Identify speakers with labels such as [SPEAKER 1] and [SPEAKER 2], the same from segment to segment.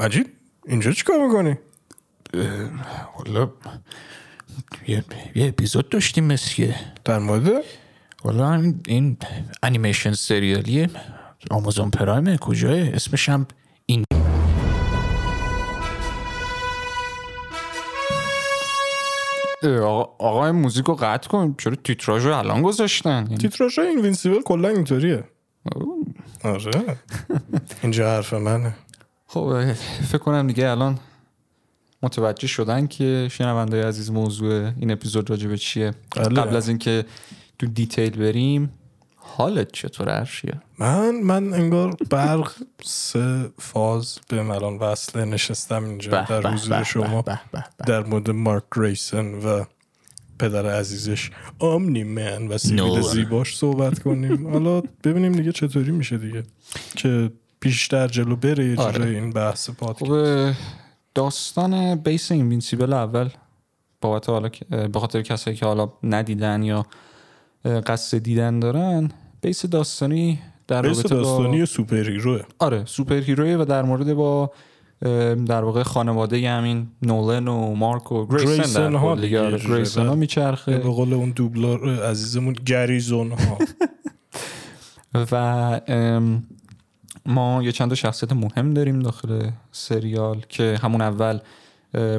[SPEAKER 1] مجید اینجا چیکار می‌کنی؟
[SPEAKER 2] حالا یه, یه اپیزود داشتیم مثل
[SPEAKER 1] در مورد؟
[SPEAKER 2] حالا این, این انیمیشن سریالیه Amazon Prime کجای؟ اسمش هم این. آقا, آقا این موزیک رو قطع کن چرا تیتراژ رو الان گذاشتن؟
[SPEAKER 1] تیتراژ Invincible کلا اینطوریه. آره. اینجا حرف منه.
[SPEAKER 2] خب فکر کنم دیگه الان متوجه شدن که شنونده عزیز موضوع این اپیزود راجع به چیه.
[SPEAKER 1] بله.
[SPEAKER 2] قبل از اینکه تو دیتیل بریم حالت چطور ارشیا
[SPEAKER 1] من من انگار برق سه فاز به الان وصله نشستم اینجا در حضور شما. در مورد مارک گریسن و پدر عزیزش Omni-Man و سیبیل زیباش صحبت کنیم. حالا ببینیم دیگه چطوری میشه دیگه. که بیشتر جلو بره یه
[SPEAKER 2] آره.
[SPEAKER 1] این بحث پادکست.
[SPEAKER 2] خب داستان base Invincible اول بابت حالا به خاطر کسایی که حالا ندیدن یا قصد دیدن دارن base داستانی در
[SPEAKER 1] base
[SPEAKER 2] رابطه
[SPEAKER 1] داستانی
[SPEAKER 2] با
[SPEAKER 1] superhero ه.
[SPEAKER 2] آره superhero ی و در مورد با در واقع خانواده همین نولن و مارک و گریسن
[SPEAKER 1] ها
[SPEAKER 2] دیگه آره،. گریسن ها
[SPEAKER 1] به
[SPEAKER 2] میچرخه
[SPEAKER 1] قول اون دوبلور عزیزمون گریزون ها
[SPEAKER 2] و ما یه چند تا شخصیت مهم داریم داخل سریال که همون اول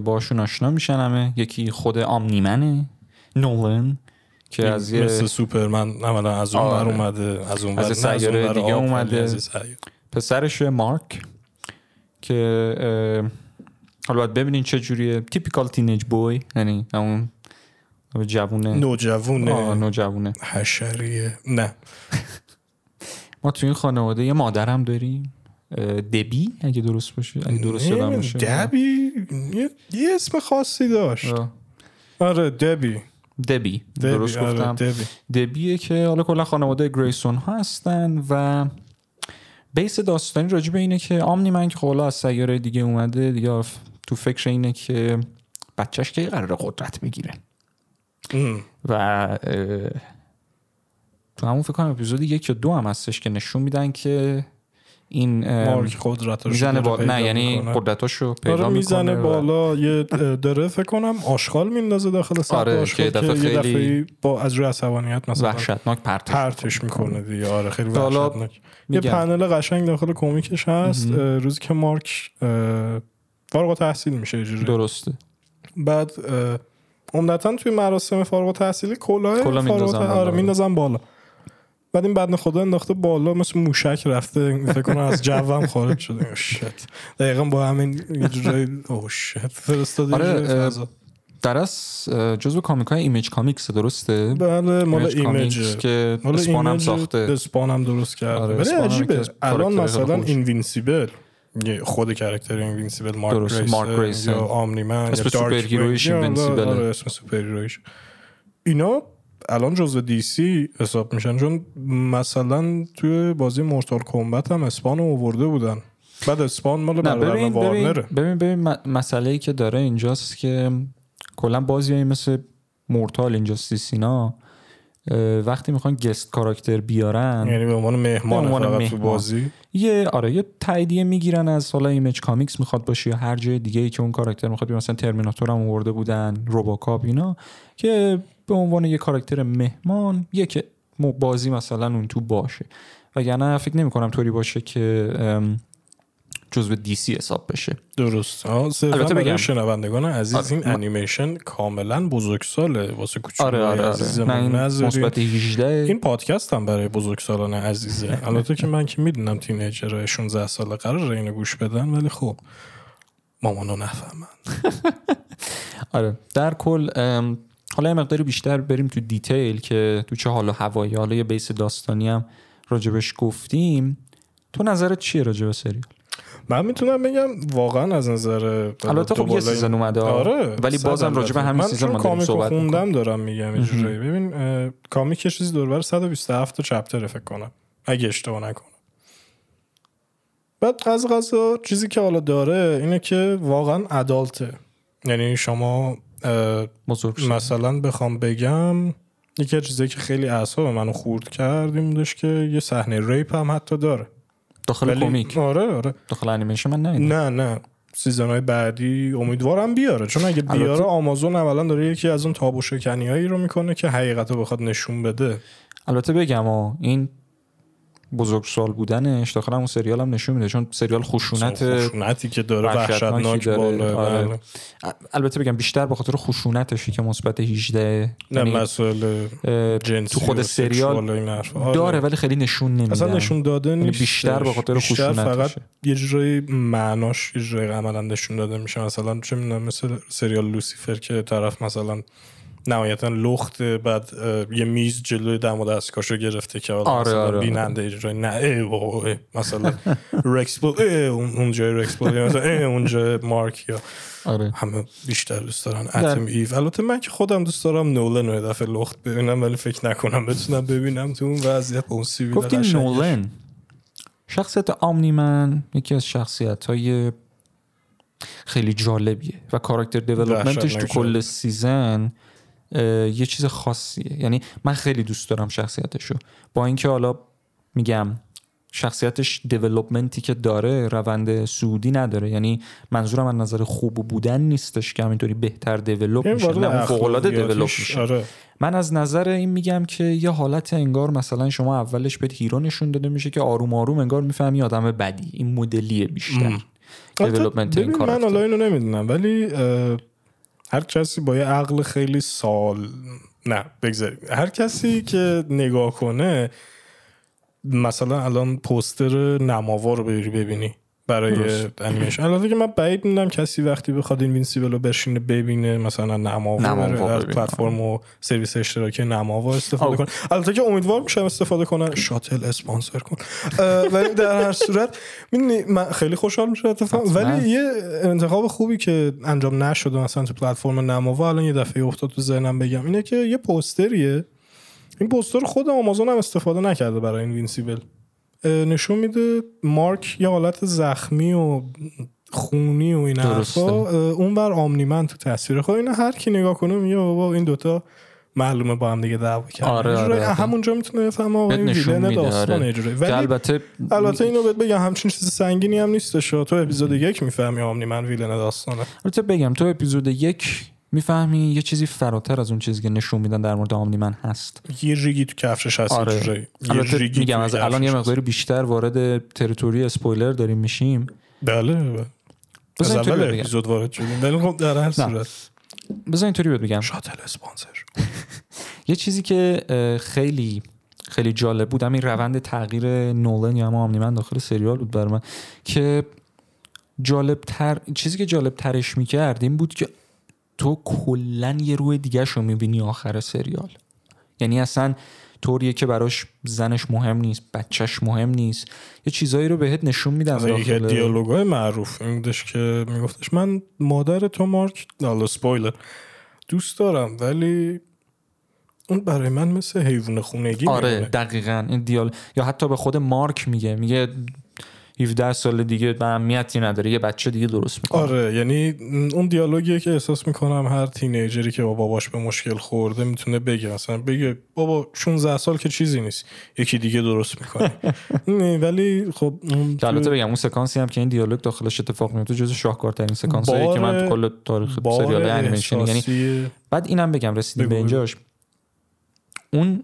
[SPEAKER 2] باشون آشنا میشن همه یکی خود آمنیمنه نولن که از یه
[SPEAKER 1] مثل سوپرمن اولا از اون
[SPEAKER 2] آره.
[SPEAKER 1] بر اومده از اون
[SPEAKER 2] از سیاره دیگه اومده. پسرش مارک که حالا باید ببینین چه جوریه. تیپیکال تینیج بوی یعنی همون جوونه. آه،
[SPEAKER 1] نوجوونه.
[SPEAKER 2] نوجوونه
[SPEAKER 1] حشریه. نه.
[SPEAKER 2] ما تو این خانواده یه مادرم داریم. دبی اگه درست باشه اگه درست
[SPEAKER 1] نمی‌دونم.
[SPEAKER 2] باشه.
[SPEAKER 1] دبی؟ یه, یه اسم خاصی داشت.
[SPEAKER 2] آه.
[SPEAKER 1] آره دبی.
[SPEAKER 2] دبی.
[SPEAKER 1] دبی
[SPEAKER 2] درست
[SPEAKER 1] آره،
[SPEAKER 2] گفتم.
[SPEAKER 1] دبی.
[SPEAKER 2] دبیه که حالا کلا خانواده گریسون ها هستن و بیس داستانی راجع به اینه که آمنی من که خب از سیاره دیگه اومده دیگه تو فکر اینه که بچهش که قرار قدرت بگیره. و تو همون فکر کنم اپیزود یک یا دو هم هستش که نشون میدن که این
[SPEAKER 1] مارک قدرتاشو
[SPEAKER 2] می‌زنه با... نه یعنی. قدرتاشو پیدا
[SPEAKER 1] آره می‌زنه بالا یه داره فکر کنم آشغال میندازه داخل سطح
[SPEAKER 2] آره،
[SPEAKER 1] آشغال
[SPEAKER 2] که دفعه خیلی
[SPEAKER 1] دفعه با از روی عصبانیت مثلا
[SPEAKER 2] وحشتناک پرتش
[SPEAKER 1] پرتش می‌کنه دیگه. آره خیلی وحشتناک. یه. پنل قشنگ داخل کمیکش هست. روزی که مارک فارغ التحصیل میشه
[SPEAKER 2] درسته.
[SPEAKER 1] بعد عمدتا توی مراسم فارغ التحصیلی کلاه فارغ. آره میندازن بالا. بعد این بنده خدا انداخته بالا مثل موشک رفته فکر کنم از جو خارج شده. shit. دقیقا با همین یه جورایی اوه shit. فرستاده
[SPEAKER 2] آره،
[SPEAKER 1] جورایی
[SPEAKER 2] اه،
[SPEAKER 1] فضا.
[SPEAKER 2] در از جزو comic های Image Comics درسته؟
[SPEAKER 1] بله مال
[SPEAKER 2] Image که
[SPEAKER 1] مال
[SPEAKER 2] Spawn هم ساخته.
[SPEAKER 1] Spawn هم درست کرده.
[SPEAKER 2] آره،
[SPEAKER 1] ولی
[SPEAKER 2] هم
[SPEAKER 1] عجیبه. الان مثلا. Invincible خود character Invincible مارک گریسن. یا Omni-Man
[SPEAKER 2] اسم
[SPEAKER 1] یا superhero
[SPEAKER 2] ییش.
[SPEAKER 1] آره اسم superhero ییش اینا الان جزو DC حساب میشن چون مثلا توی بازی Mortal Kombat هم Spawn رو آورده بودن بعد Spawn مال
[SPEAKER 2] ببین Warner
[SPEAKER 1] ه
[SPEAKER 2] ببین, ببین مسئله ای که داره اینجاست که کلا بازی مثل Mortal Injustice اینا اه، وقتی می‌خوان guest character بیارن
[SPEAKER 1] یعنی به عنوان مهمان
[SPEAKER 2] عنوان
[SPEAKER 1] فقط تو
[SPEAKER 2] مهمان.
[SPEAKER 1] بازی
[SPEAKER 2] یه آره یه تاییدیه می‌گیرن از حالا Image Comics می‌خواد باشه یا هر جای دیگه ای که اون کاراکتر می‌خواد. مثلا Terminator هم آورده بودن RoboCop اینا که به عنوان یه کاراکتر مهمان مو- بازی مثلا اون تو باشه. وگرنه فکر نمی کنم طوری باشه که جزو دی سی حساب بشه.
[SPEAKER 1] درست.
[SPEAKER 2] البته بگم.
[SPEAKER 1] شنوندگان عزیز
[SPEAKER 2] آره.
[SPEAKER 1] این انیمیشن کاملا بزرگساله واسه کوچولوی
[SPEAKER 2] آره آره آره. نه این
[SPEAKER 1] نذارین.
[SPEAKER 2] مثبت 18
[SPEAKER 1] این پادکست هم برای بزرگسالان عزیزه. البته که من که می‌دونم تینیجر 16 ساله قرار اینو گوش بدن ولی خب مامانو نفهمن.
[SPEAKER 2] آره در کل حالا یه مقداری بیشتر بریم تو detail که تو چه حال و هوایی. حالا یه base داستانی هم راجبش گفتیم. تو نظرت چیه راجب سریال؟
[SPEAKER 1] من می‌تونم بگم واقعا از نظر
[SPEAKER 2] البته خب یه season اومده.
[SPEAKER 1] آره
[SPEAKER 2] ولی بازم
[SPEAKER 1] البته.
[SPEAKER 2] راجب همین
[SPEAKER 1] من
[SPEAKER 2] season comic
[SPEAKER 1] و
[SPEAKER 2] صحبت
[SPEAKER 1] خوندم. دارم میگم یه جورایی ببین comic یه چیزی دور بر 127 تا chapter فکر کنم اگه اشتباه نکنم. بعد از قضا چیزی که حالا داره اینه که واقعا adult ه. یعنی شما. مثلا بخوام بگم یکی از چیزایی که خیلی اعصاب منو خورد کرد این بودش که یه صحنه rape هم حتی داره.
[SPEAKER 2] داخل comic.
[SPEAKER 1] آره آره.
[SPEAKER 2] داخل انیمیشن من نه
[SPEAKER 1] نه نه. season های بعدی امیدوارم بیاره. چون اگه بیاره آمازون اولا داره یکی از اون تابو شکنی هایی رو می‌کنه که حقیقت رو بخواد نشون بده.
[SPEAKER 2] البته بگم این بزرگسال بودنش داخل همون سریال هم نشون میده چون سریال خشونت
[SPEAKER 1] خشونتی که داره وحشتناک بالا
[SPEAKER 2] آره. بله. البته بگم بیشتر به خاطر خشونتشی که مثبت 18
[SPEAKER 1] نه یعنی مسئله
[SPEAKER 2] تو خود سریال آره. داره ولی خیلی نشون نمیده
[SPEAKER 1] اصلا نشون داده
[SPEAKER 2] یعنی نیست بیشتر به خاطر خشونت
[SPEAKER 1] فقط یه جورایی معناش یه جورایی عملا نشون داده میشه مثلا چه می‌دونم مثل سریال لوسیفر که طرف مثلا نهایتا لخت بعد یه میز جلوی دم و دستکاشو گرفته که
[SPEAKER 2] آره آره, آره.
[SPEAKER 1] بیننده اجرای نه ای مثلا رکسپول اون جای رکسپول مثلا اون جای مارک یا
[SPEAKER 2] آره.
[SPEAKER 1] همه بیشتر دوست دارن اتم ایو البته من که خودم دوست دارم نولن رو دفعه لخت ببینم ولی فکر نکنم بتونم ببینم تو اون وضعیت اون سیویل
[SPEAKER 2] گفتیم نولن شخصیت آمنی من یکی از شخصیت های خیلی جالبیه و character development ش تو کل season یه چیز خاصیه. یعنی من خیلی دوست دارم شخصیتشو. با اینکه حالا میگم شخصیتش development ی که داره روند صعودی نداره. یعنی منظورم از نظر خوب بودن نیستش که همینطوری بهتر develop میشه. نه اون فوق العاده develop میشه.
[SPEAKER 1] آره.
[SPEAKER 2] من از نظر این میگم که یه حالت انگار مثلا شما اولش به hero نشون داده میشه که آروم آروم انگار می‌فهمی آدم بدی. این مدلیه بیشتر.
[SPEAKER 1] development این من حالا اینو نمی‌دونم. ولی هر کسی با یه عقل خیلی سال نه بگذاریم. هر کسی که نگاه کنه مثلا الان پوستر نماوا رو ببینی. برای انیمیشن. البته که من بعید می‌دونم کسی وقتی بخواد Invincible رو بشینه ببینه مثلا نماوا از پلتفرم و سرویس اشتراکی نماوا استفاده کنه. البته که امیدوار میشم استفاده کنه. شاتل اسپانسر کن. ولی در هر صورت من خیلی خوشحال میشم اتفاقا ولی یه انتخاب خوبی که انجام نشده مثلا تو پلتفرم نماوا الان یه دفعه افتاد تو ذهنم بگم اینه که یه پوستریه. این پوستر خود آمازون هم استفاده نکرده برای Invincible نشون میده مارک یه حالت زخمی و خونی و این حرفا. اون بر Omni-Man تو تصویر خود اینا هر کی نگاه کنه میگه بابا این دوتا معلومه با هم دیگه دعوا کردن.
[SPEAKER 2] آره آره, آره.
[SPEAKER 1] همونجا می‌تونه بفهمه آقا این villain داستان آره. اجرایی
[SPEAKER 2] ولی البته
[SPEAKER 1] البته اینو بهت بگم همچین چیز سنگینی هم نیستش. تو اپیزود یک می‌فهمی Omni-Man villain داستانه.
[SPEAKER 2] البته بگم تو اپیزود یک می‌فهمی؟ یه چیزی فراتر از اون چیزی که نشون میدن در مورد Omni-Man هست.
[SPEAKER 1] یه ریگی تو کفشش هست
[SPEAKER 2] آره. یه ریگی میگم از الان یه مقداری بیشتر وارد territory spoiler داریم میشیم.
[SPEAKER 1] بله از اول اپیزود وارد شدیم ولی خب در هر صورت.
[SPEAKER 2] بذار اینطوری بگم.
[SPEAKER 1] شاتل اسپانسر.
[SPEAKER 2] یه چیزی که خیلی خیلی جالب بود همین روند تغییر نولن یا هم آمنی من داخل سریال بود بر من که جالب تر چیزی که جالب ترش می‌کرد این بود که تو کلا یه روی دیگه رو می‌بینی آخر سریال. یعنی اصلا طوریه که براش زنش مهم نیست بچهش مهم نیست. یه چیزایی رو بهت نشون میدن
[SPEAKER 1] از یکی دیالوگای معروف این بودش که میگفتش من مادر تو مارک دالا سپویلر دوست دارم ولی اون برای من مثل حیوان خونگی
[SPEAKER 2] آره دقیقا این دیال یا حتی به خود مارک میگه میگه 17 سال دیگه به اهمیتی نداره. یه بچه دیگه درست می‌کنه.
[SPEAKER 1] آره یعنی اون دیالوگیه که احساس می‌کنم هر تینیجری که با باباش به مشکل خورده می‌تونه بگه. مثلا بگه بابا 16 سال که چیزی نیست. یکی دیگه درست می‌کنه. ولی خب
[SPEAKER 2] البته بگم اون سکانسی هم که این دیالوگ داخلش اتفاق میفته جز شاهکارترین سکانس که من کل تاریخ سریال انیمیشن یعنی بعد اینم بگم رسیدیم به اینجاش. اون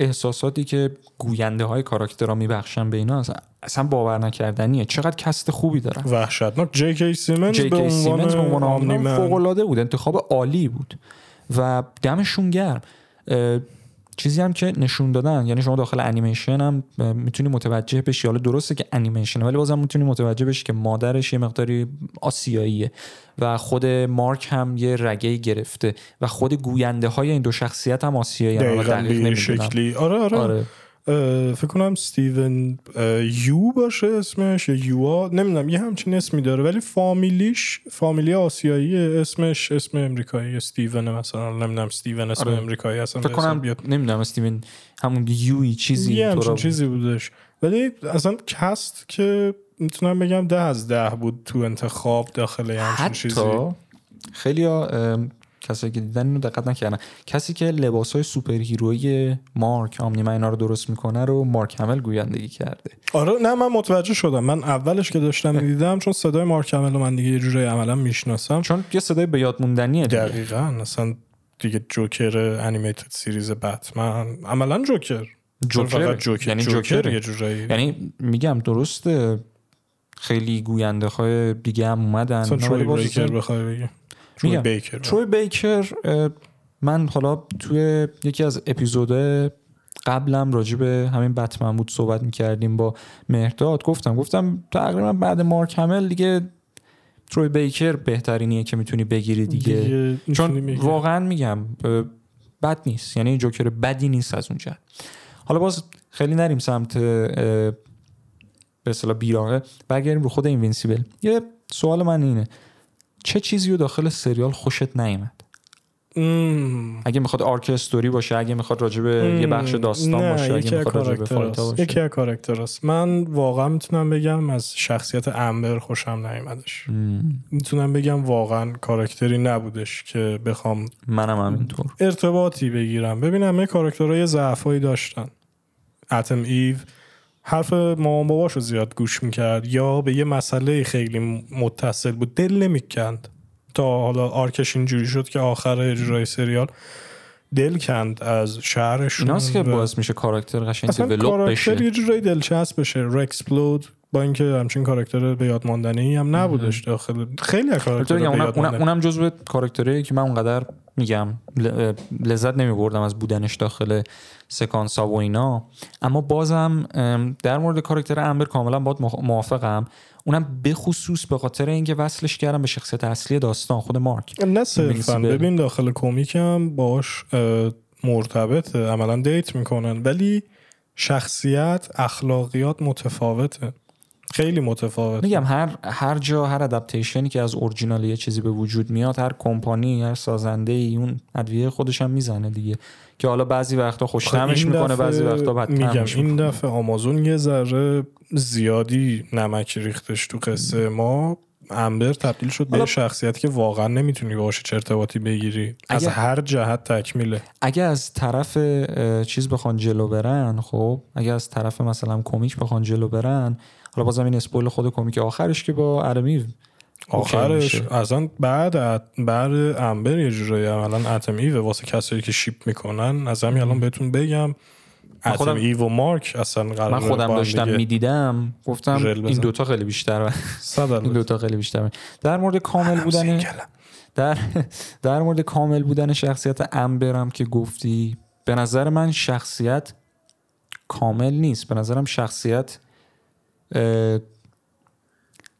[SPEAKER 2] احساساتی که گوینده های کاراکترها میبخشن به اینا اصلا باور نکردنیه. چقدر cast خوبی دارن.
[SPEAKER 1] وحشتناک. جی کی سیمنز به عنوان
[SPEAKER 2] فوق العاده بود. انتخاب عالی بود. و دمشون گرم. چیزی هم که نشون دادن یعنی شما داخل انیمیشن هم می‌تونی متوجه بشی. حالا درسته که انیمیشن ولی بازم می‌تونی متوجه بشی که مادرش یه مقداری آسیاییه و خود مارک هم یه رگه گرفته و خود گوینده های این دو شخصیت هم آسیایی
[SPEAKER 1] دقیق شکلی. آره آره, آره. فکر کنم ستیون یو باشه اسمش یا یوا نمی‌دونم یه همچین اسمی داره ولی فامیلیش فامیلی آسیایی اسمش اسم امریکایی استیون مثلا نمی‌دونم استیون اسم آره. امریکایی اصلا
[SPEAKER 2] فکر کنم نمی‌دونم استیون همون یوی چیزی
[SPEAKER 1] یه همچین چیزی بودش ولی اصلا cast که می‌تونم بگم ده از ده بود تو انتخاب داخل همچین چیزی
[SPEAKER 2] خیلی کسایی که دیدن اینو دقت نکردن. کسی که لباس های superhero ی مارک Omni-Man اینا رو درست می‌کنه رو مارک همل گویندگی کرده.
[SPEAKER 1] آره نه من متوجه شدم. من اولش که داشتم می‌دیدم چون صدای مارک همل رو من دیگه یه جوری عملا می‌شناسم.
[SPEAKER 2] چون یه صدای به یاد موندنیه
[SPEAKER 1] دقیقاً. اصلا دیگه جوکر Animated Series Batman عملا جوکر.
[SPEAKER 2] جوکر.
[SPEAKER 1] جوکر.
[SPEAKER 2] یعنی
[SPEAKER 1] جوکر
[SPEAKER 2] جوکر.
[SPEAKER 1] یه جورایی.
[SPEAKER 2] یعنی میگم درسته خیلی گوینده های دیگه هم اومدن. ولی
[SPEAKER 1] بخوای بگی. تروی
[SPEAKER 2] میگم.
[SPEAKER 1] بیکر
[SPEAKER 2] تروی بیکر من حالا توی یکی از اپیزودهای قبلم راجع به همین بتمن بود صحبت می‌کردیم با مهرداد. گفتم گفتم تقریبا بعد مارک همل دیگه تروی بیکر بهترینیه که می‌تونی بگیری دیگه,
[SPEAKER 1] دیگه
[SPEAKER 2] چون
[SPEAKER 1] بگی.
[SPEAKER 2] واقعا میگم بد نیست. یعنی جوکر بدی نیست از اونجا حالا باز خیلی نریم سمت به اصطلاح بیراهه. برگردیم رو خود Invincible. یه سوال من اینه. چه چیزی رو داخل سریال خوشت نیومد. اگه می‌خواد arc story باشه اگه می‌خواد راجع به یه بخش داستان باشه اگه می‌خواد
[SPEAKER 1] کاراکتراست.
[SPEAKER 2] fight ا باشه.
[SPEAKER 1] یکی از کاراکتراست. من واقعا می‌تونم بگم از شخصیت امبر خوشم نیومدش. می‌تونم بگم واقعا کاراکتری نبودش که بخوام
[SPEAKER 2] منم همینطور
[SPEAKER 1] ارتباطی بگیرم. ببینم همه کاراکترهای ضعفایی داشتن. اتم ایو حرف مامان باباشو زیاد گوش می‌کرد یا به یه مسئله خیلی متصل بود. دل نمی‌کند. تا حالا arc ش اینجوری شد که آخرای سریال دل کند از شهرشون
[SPEAKER 2] ایناست که باعث میشه کاراکتر قشنگ develop
[SPEAKER 1] کاراکتر
[SPEAKER 2] بشه.
[SPEAKER 1] یه جورایی دلچسب بشه. Rex Splode با اینکه همچین کاراکتر به یاد ماندنی هم نبودش داخل. خیلی کاراکتر به
[SPEAKER 2] اونم,
[SPEAKER 1] یاد
[SPEAKER 2] اونم, جزو کاراکتریه که من اونقدر میگم لذت نمی بردم از بودنش داخل سکانس ها و اینا. اما بازم در مورد کاراکتر امبر کاملا باید موافقم. اونم به خصوص به خاطر اینکه وصلش کردم به شخصیت اصلی داستان خود مارک.
[SPEAKER 1] نه صرفا. ببین داخل کمیک هم باش اه، مرتبطه عملا دیت می‌کنن. ولی شخصیت اخلاقیات متفاوته. خیلی متفاوت
[SPEAKER 2] میگم هر هر جا هر ادپتیشنی که از اورجینال یه چیزی به وجود میاد هر کمپانی هر سازنده ای اون ادویه خودش هم می‌زنه دیگه. که حالا بعضی وقتا خوشتمش می‌کنه بعضی وقتا
[SPEAKER 1] خب میگم
[SPEAKER 2] بدتمش
[SPEAKER 1] این
[SPEAKER 2] می‌کنه.
[SPEAKER 1] دفعه آمازون یه ذره زیادی نمک ریختش تو قصه ما. امبر تبدیل شد به شخصیتی که واقعا نمی‌تونی باهاش چه ارتباطی بگیری. از هر جهت تکمیله.
[SPEAKER 2] اگه از طرف چیز بخوان جلو برن خب اگه از طرف مثلا کمیک بخوان جلو برن حالا بازم این اسپویل خود کمیک آخرش که با ارمی
[SPEAKER 1] آخرش. اصلا بعد بعد امبر یه جورایی عملا اتم ایو واسه کسایی که شیپ می‌کنن از همین الان بهتون بگم اتم
[SPEAKER 2] خودم-
[SPEAKER 1] ایو و مارک اصلا قرار
[SPEAKER 2] من خودم داشتم می‌دیدم گفتم این. دوتا خیلی بیشتر این دوتا خیلی بیشتر در مورد کامل بودن در در مورد کامل بودن شخصیت امبرم که گفتی به نظر من شخصیت کامل نیست به نظرم شخصیت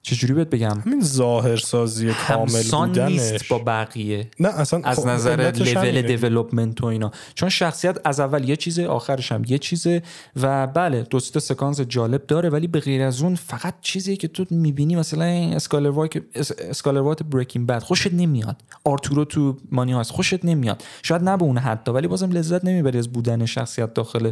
[SPEAKER 2] چجوری بهت بگم؟
[SPEAKER 1] همین ظاهرسازی کامل
[SPEAKER 2] همسان
[SPEAKER 1] بودنش.
[SPEAKER 2] نیست با بقیه.
[SPEAKER 1] نه اصلا
[SPEAKER 2] از
[SPEAKER 1] خب،
[SPEAKER 2] نظر
[SPEAKER 1] level.
[SPEAKER 2] development و اینا. چون شخصیت از اول یه چیزه آخرش هم یه چیزه و بله دو سه تا سکانس جالب داره ولی به غیر از اون فقط چیزیه که تو می‌بینی مثلا این اسکایلر، اسکایلر وایت Breaking Bad خوشت نمیاد. آرتورو تو Money Heist خوشت نمیاد. شاید نه به اون حد ولی بازم لذت نمی‌بری از بودن شخصیت داخل.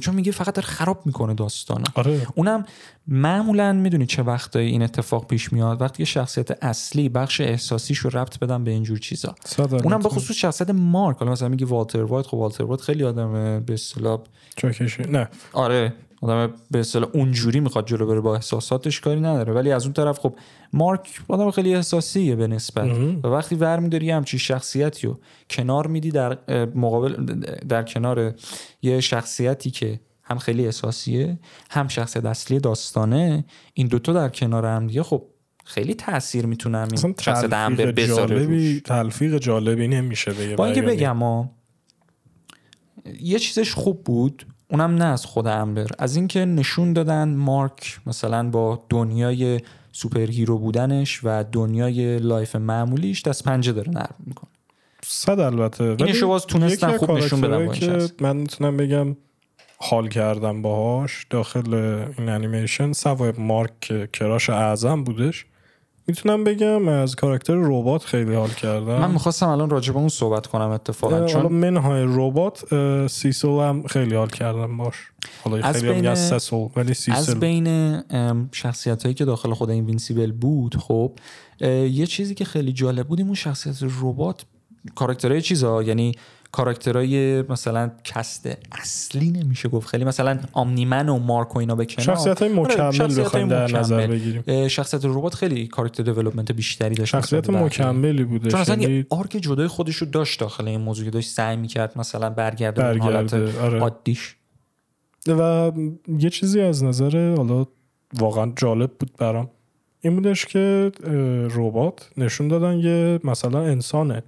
[SPEAKER 2] چون میگه فقط داره خراب می‌کنه داستانا
[SPEAKER 1] آره.
[SPEAKER 2] اونم معمولا می‌دونی چه وقتایی این اتفاق پیش میاد؟ وقتی که شخصیت اصلی بخش احساسیش رو ربط بدن به اینجور چیزا. اونم به. خصوص شخصیت مارک. حالا مثلا میگی والتر وایت خب والتر وایت خیلی آدم به اصطلاح
[SPEAKER 1] نه.
[SPEAKER 2] آره. آدم به اصطلاح اونجوری می‌خواد جلو بره با احساساتش کاری نداره ولی از اون طرف خب مارک آدم خیلی احساسیه به نسبت
[SPEAKER 1] مهم.
[SPEAKER 2] و وقتی ور میداری همچین شخصیتی رو کنار میدی در مقابل در کنار یه شخصیتی که هم خیلی احساسیه هم شخصیت اصلی داستانه این دوتا در کنار هم دیگه خب خیلی تاثیر می‌تونه
[SPEAKER 1] اصلا
[SPEAKER 2] همین شخصیت هم
[SPEAKER 1] تلفیق
[SPEAKER 2] بذاره
[SPEAKER 1] تلفیق جالبی نمیشه
[SPEAKER 2] با اینکه. بگم یه چیزش خوب بود اونم نه از خود امبر. از اینکه نشون دادن مارک مثلا با دنیای superhero بودنش و دنیای life معمولیش دست پنجه داره نرم می‌کنه.
[SPEAKER 1] صد البته. ولی
[SPEAKER 2] اینشو باز تونستن خوب نشون بدن.
[SPEAKER 1] که من می‌تونم بگم حال کردم باهاش داخل این انیمیشن سوای مارک crush اعظم بودش. می‌تونم بگم از کاراکتر ربات خیلی حال کردم.
[SPEAKER 2] من می‌خواستم الان راجع به اون صحبت کنم اتفاقا چون
[SPEAKER 1] منهای ربات اه، سیسل هم خیلی حال کردم باش. حالا
[SPEAKER 2] از
[SPEAKER 1] خیلی
[SPEAKER 2] بین-
[SPEAKER 1] ولی
[SPEAKER 2] از
[SPEAKER 1] سیسل
[SPEAKER 2] بین شخصیت هایی که داخل خود Invincible بود خب یه چیزی که خیلی جالب بود این اون شخصیت ربات کاراکترهای چیزا یعنی کاراکترهای مثلا cast اصلی نمیشه گفت. خیلی مثلا Omni-Man و مارک و اینا به کنار.
[SPEAKER 1] شخصیت های مکمل آره، بخوایم در نظر بگیریم.
[SPEAKER 2] شخصیت ربات خیلی کاراکتر development بیشتری داشت
[SPEAKER 1] شخصیت مکملی بوده.
[SPEAKER 2] چون اصلا یه arc جدای خودش رو داشت داخل این موضوع داشت سعی می‌کرد مثلا برگرده, برگرده. حالت آره. عادیش.
[SPEAKER 1] و یه چیزی از نظر حالا واقعا جالب بود برام. این بودش که ربات نشون دادن یه مثلا انسانه.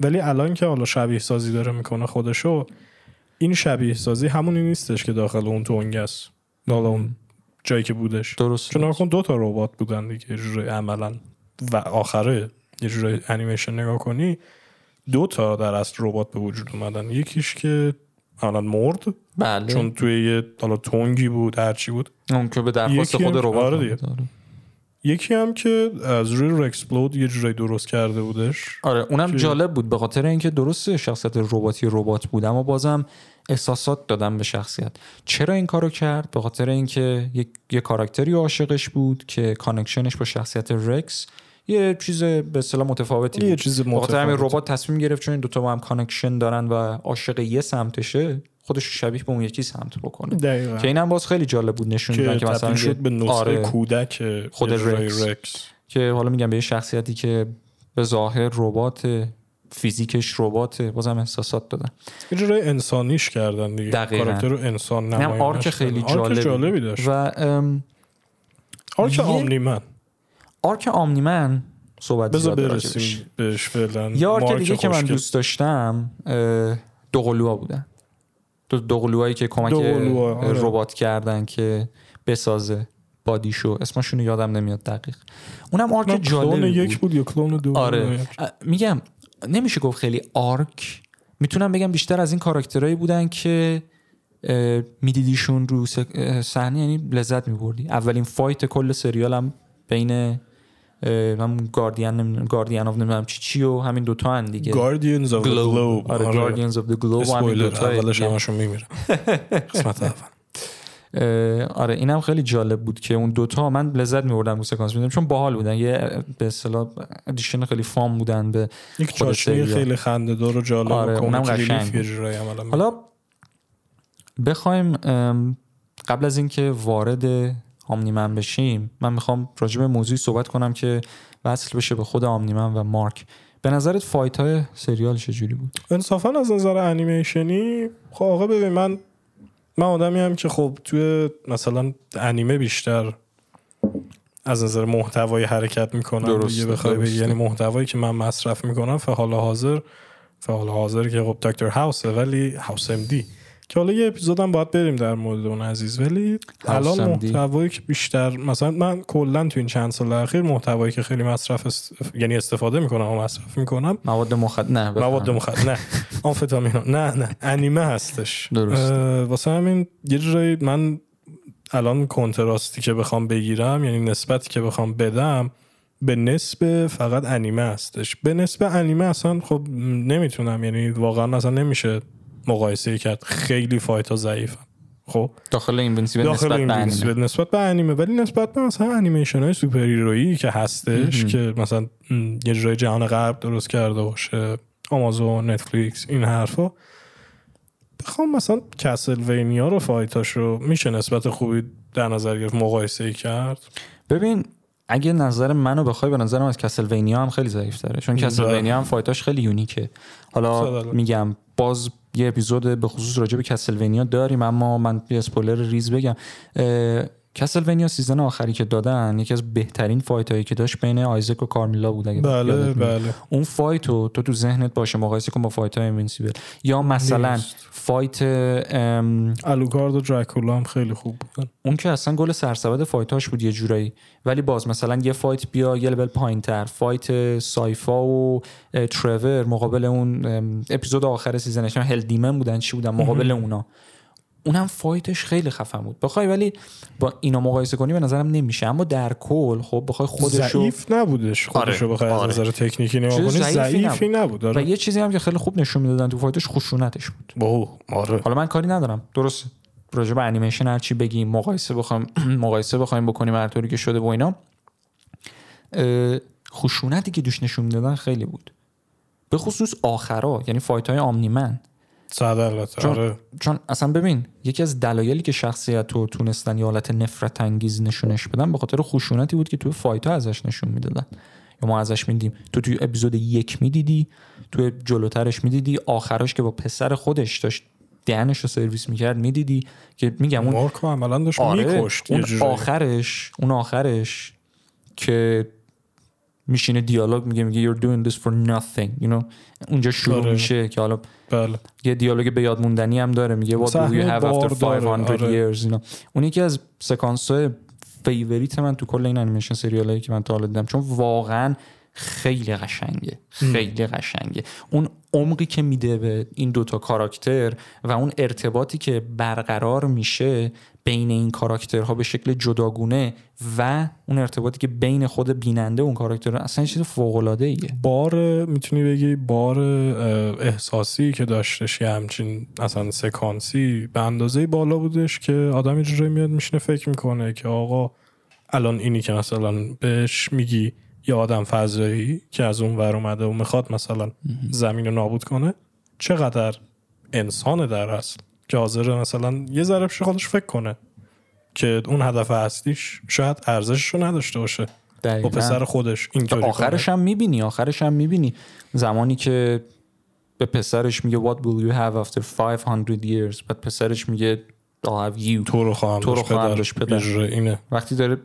[SPEAKER 1] ولی الان که حالا شبیه سازی داره می‌کنه خودشو این شبیه سازی همونی نیستش که داخل اون تونگ است. حالا اون جایی که بودش.
[SPEAKER 2] درست.
[SPEAKER 1] چون اون دو تا ربات بودن دیگه جوری عملا. و آخره یه جوری انیمیشن نگاه کنی دو تا در اصل ربات به وجود اومدن. یکیش که الان مرد
[SPEAKER 2] بله.
[SPEAKER 1] چون توی یه حالا تونگی بود هرچی بود.
[SPEAKER 2] اون که به درخواست خود ربات
[SPEAKER 1] آره. یکی هم که از روی Rex Splode یه جورایی درست کرده بودش.
[SPEAKER 2] آره اونم که... جالب بود به خاطر اینکه درست شخصیت رباتی ربات بود اما بازم احساسات دادم به شخصیت. چرا این کارو کرد؟ به خاطر اینکه یک یه کاراکتری عاشقش بود که connection ش با شخصیت رکس یه چیز به اصطلاح متفاوتی
[SPEAKER 1] یه چیز متفاوتی
[SPEAKER 2] همین ربات تصمیم گرفت چون این دوتا با هم connection دارن و عاشق یه سمتشه خودش شبیه به اون یکی سمت بکنه.
[SPEAKER 1] دقیقا.
[SPEAKER 2] که اینم باز خیلی جالب بود نشون که, که مثلا
[SPEAKER 1] شد به نسخه آره کودک
[SPEAKER 2] خود رکس. رکس. که حالا میگم به یه شخصیتی که به ظاهر ربات فیزیکش ربات بازم احساسات دادن.
[SPEAKER 1] یه جورای انسانیش کردن دیگه.
[SPEAKER 2] دقیقاً.
[SPEAKER 1] کاراکتر رو انسان نمایش
[SPEAKER 2] arc خیلی
[SPEAKER 1] جالب جالبی. داشت.
[SPEAKER 2] و
[SPEAKER 1] arc Omni-Man.
[SPEAKER 2] arc Omni-Man صحبت
[SPEAKER 1] بذار برسیم بهش فعلا.
[SPEAKER 2] یه arc دیگه که من دوست داشتم دوقلوها بودن. دوقلوهایی که کمک آره. ربات کردن که بسازه بادیشو. اسمشون یادم نمیاد دقیق. اونم آرک جالب
[SPEAKER 1] یک بود. یا کلون دو
[SPEAKER 2] آره. میگم نمیشه گفت خیلی آرک. می‌تونم بگم بیشتر از این کاراکترهایی بودن که میدیدیشون رو صحنه یعنی لذت میبردی. اولین فایت کل سریال هم بین هم گاردین نمی‌دونم گاردین اف نمی‌دونم چی چی و همین دوتا هن دیگه.
[SPEAKER 1] گاردینز اف دی گلوب
[SPEAKER 2] آره گاردینز اف دی گلوب همین دوتا
[SPEAKER 1] اولش همشون میمیره. قسمت اول.
[SPEAKER 2] آره اینم خیلی جالب بود که اون دوتا من لذت میبردم اون سکانس. میدم چون باحال بودن. یه به اصطلاح addition خیلی fun بودن به
[SPEAKER 1] یک چاشنی خیلی خنده دار و جالب
[SPEAKER 2] آره اونم قشنگ حالا بخوایم قبل از اینکه وارد Omni-Man بشیم من می‌خوام راجع به موضوعی صحبت کنم که وصل بشه به خود Omni-Man و مارک. به نظرت fight های سریال چجوری بود؟
[SPEAKER 1] انصافا از نظر انیمیشنی خب آقا ببین من من آدمی هم که خب توی مثلا انیمه بیشتر از نظر محتوای حرکت می‌کنم.
[SPEAKER 2] درست بخوای
[SPEAKER 1] یعنی محتوایی که من مصرف می‌کنم فحال حاضر فحال حاضر که خب دکتر هاوسه ولی هاوس ام دی. که حالا یه اپیزودم باید بریم در مورد اون عزیز ولی الان محتوایی که بیشتر مثلا من کلا تو این چند سال اخیر محتوایی که خیلی مصرف است... یعنی استفاده می‌کنم و مصرف می‌کنم.
[SPEAKER 2] مواد مخدر نه
[SPEAKER 1] مواد مخدر نه. آمفتامین نه نه. انیمه هستش.
[SPEAKER 2] درست.
[SPEAKER 1] واسه همین یه جایی من الان contrast ی که بخوام بگیرم یعنی نسبتی که بخوام بدم به نسب فقط انیمه هستش. به نسب انیمه اصلا خب نمی‌تونم یعنی واقعا اصلا نمیشه مقایسه کرد. خیلی fight ها ضعیفن. خب؟
[SPEAKER 2] داخل Invincible نسبت به انیمه.
[SPEAKER 1] نسبت به انیمه. ولی نسبت به مثلا انیمیشن های superhero یی که هستش که مثلا یه جای جهان غرب درست کرده باشه آمازون نتفلیکس این حرفا. بخوام مثلا Castlevania رو fight اش رو میشه نسبت خوبی در نظر گرفت مقایسه کرد؟
[SPEAKER 2] ببین اگه نظر منو بخوای به نظرم از Castlevania هم خیلی ضعیف داره چون Castlevania هم fight اش خیلی unique ه. حالا میگم باز یه اپیزود به خصوص راجع به Castlevania داریم اما من یه اسپویلر ریز بگم. Castlevania season آخری که دادن یکی از بهترین fight هایی که داشت بین آیزک و کارمیلا بود اگه
[SPEAKER 1] بله بله.
[SPEAKER 2] اون fight تو تو ذهنت باشه مقایسه کن با fight های Invincible یا مثلا fight
[SPEAKER 1] آلوکارد و دراکولا هم خیلی خوب بودن.
[SPEAKER 2] اون که اصلا گل سرسبد fight اش بود یه جورایی. ولی باز مثلا یه fight بیا یه لول پایینتر. fight سایفا و ترور مقابل اون اپیزود آخر season ش hell demon بودن چی بودن؟ مقابل اونا. اونم fight ش خیلی خفن بود. بخوای ولی با اینا مقایسه کنی به نظرم نمیشه. اما در کل خب بخوای خودشو
[SPEAKER 1] ضعیف نبودش خودشو آره. بخوای آره. از نظر تکنیکی نگاه کنی ضعیفی نبود.
[SPEAKER 2] آره. و یه چیزی هم که خیلی خوب نشون می‌دادن تو fight ش خشونتش بود.
[SPEAKER 1] اوه آره.
[SPEAKER 2] حالا من کاری ندارم. درست. راجع به انیمیشن هر چی بگیم مقایسه بخوایم مقایسه بخوایم بکنیم هر طوری که شده و اینا. خشونتی که توش نشون می‌دادن خیلی بود. به خصوص آخرا یعنی fight های Omni-Man.
[SPEAKER 1] صد
[SPEAKER 2] چون,
[SPEAKER 1] آره.
[SPEAKER 2] چون اصلا ببین یکی از دلایلی که شخصیت رو تونستن یه حالت نفرت انگیز نشونش بدن به خاطر خشونتی بود که توی fight ها ازش نشون می‌دادن. یا ما ازش میدیم. تو توی اپیزود یک می‌دیدی توی جلوترش می‌دیدی آخرش که با پسر خودش داشت دهنش رو سرویس می‌کرد می‌دیدی که میگم اون
[SPEAKER 1] مارکو عملا داشت
[SPEAKER 2] آره
[SPEAKER 1] میکشت
[SPEAKER 2] اون آخرش اون آخرش که میشینه دیالوگ میگه میگه you're doing this for nothing you know اونجا شروع آره. میشه که حالا
[SPEAKER 1] بله.
[SPEAKER 2] یه دیالوگ به یاد موندنی هم داره میگه what do you have after 500 آره. years you know. اون یکی از سکانس های favorite من تو کل این انیمیشن سریال هایی که من تا حالا دیدم چون واقعا خیلی قشنگه خیلی قشنگه اون عمقی که میده به این دوتا کاراکتر و اون ارتباطی که برقرار میشه بین این کاراکترها به شکل جداگونه و اون ارتباطی که بین خود بیننده اون کاراکتر اصلا چیز فوق العاده ایه
[SPEAKER 1] بار می‌تونی بگی بار احساسی که داشتش یه همچین اصلا سکانسی به اندازه بالا بودش که آدم اینجوری میاد میشنه فکر می‌کنه که آقا الان اینی که مثلا بهش میگی یه آدم فضایی که از اون ور اومده و می‌خواد مثلا زمین رو نابود کنه چقدر انسان در اصل. که حاضر مثلا یه ذره خودش فکر کنه که اون هدف اصلیش شاید ارزشش رو نداشته باشه. با پسر خودش اینطوری
[SPEAKER 2] آخرش هم می‌بینی آخرش هم می‌بینی. زمانی که به پسرش میگه what will you have after 500 years? بعد پسرش میگه I'll have you.
[SPEAKER 1] تو رو خواهم
[SPEAKER 2] تو رو خواهم
[SPEAKER 1] پدر. اینه.
[SPEAKER 2] وقتی داره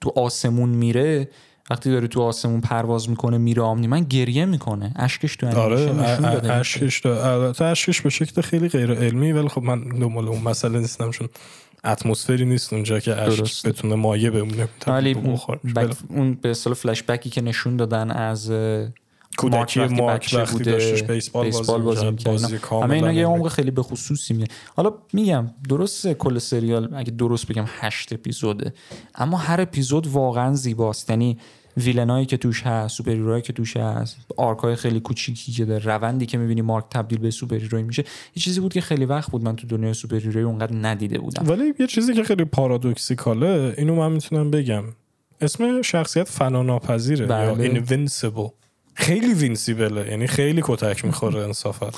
[SPEAKER 2] تو آسمون میره وقتی داره تو آسمون پرواز می‌کنه میره آمنی من گریه می‌کنه. اشکش تو
[SPEAKER 1] آره اشکش البته اشکش به شکل خیلی غیر علمی ولی خب من دنبال اون مسئله نیستم چون اتمسفری نیست اونجا که اشک بتونه مایه بمونه
[SPEAKER 2] ولی اون به اصطلاح فلش بکی که نشون دادن از
[SPEAKER 1] کودکی مارک وقتی بوده داشتش بیسبال, بیسبال بازی, بازی
[SPEAKER 2] همه اینا یه عمق خیلی به خصوصی حالا میگم درست کل سریال اگه درست بگم هشت اپیزوده. اما هر اپیزود واقعا زیباست. یعنی villain ایی که توش هست سوپر که توش هست arc ای خیلی کوچیکی که داره روندی که می‌بینی مارک تبدیل به سوپر میشه یه چیزی بود که خیلی وقت بود من تو دنیای سوپر اونقدر ندیده بودم.
[SPEAKER 1] ولی یه چیزی که خیلی paradoxical ه اینو من می‌تونم بگم. اسم شخصیت فناناپذیره بله. یا invincible. خیلی vincible ه یعنی خیلی کتک می‌خوره انصافا.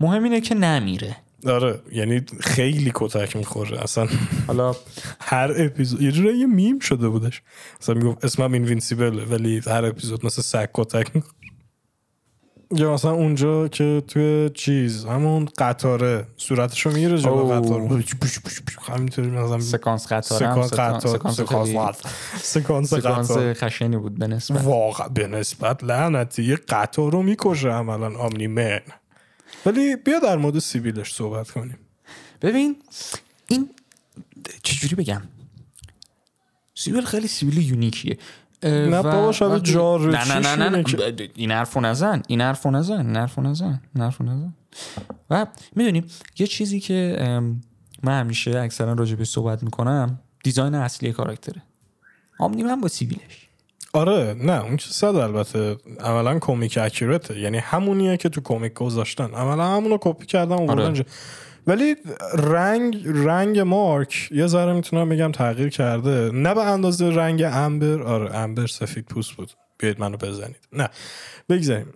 [SPEAKER 2] مهم اینه که نمیره.
[SPEAKER 1] آره یعنی خیلی کتک می‌خوره اصلا.
[SPEAKER 2] حالا
[SPEAKER 1] هر اپیزود یه جوری یه میم شده بودش. مثلا می‌گفت اسمم Invincible ولی هر اپیزود مثل سگ کتک یا مثلا اونجا که توی چیز همون قطاره صورتشو می‌گیره جلو قطار همینطوری مثلا
[SPEAKER 2] سکانس
[SPEAKER 1] قطار. سکانس قطار. سکانس قطار.
[SPEAKER 2] خشنی بود به نسبت.
[SPEAKER 1] واقعا به نسبت لعنتی. یه قطار رو می‌کشه عملا آمنی من. ولی بیا در مورد سیبیلش صحبت کنیم.
[SPEAKER 2] ببین این چجوری بگم؟ سیبیل خیلی سیبیل یونیکیه.
[SPEAKER 1] نه بابا شاید جار
[SPEAKER 2] نه نه نه نه, این حرفو نزن این حرفو نزن این حرفو نزن این حرفو نزن. و می‌دونیم یه چیزی که من همیشه اکثرا راجع به صحبت می‌کنم دیزاین اصلی کاراکتره. آمنی من با سیبیلش.
[SPEAKER 1] آره نه اون که صد البته. عملا کمیک اکیورته یعنی همونیه که تو کمیک گذاشتن. عملا همونو کپی کردن آره. ولی رنگ رنگ مارک یه ذره می‌تونم بگم تغییر کرده. نه به اندازه رنگ امبر. آره امبر سفید پوست بود. بیاید منو بزنید. نه بگذاریم.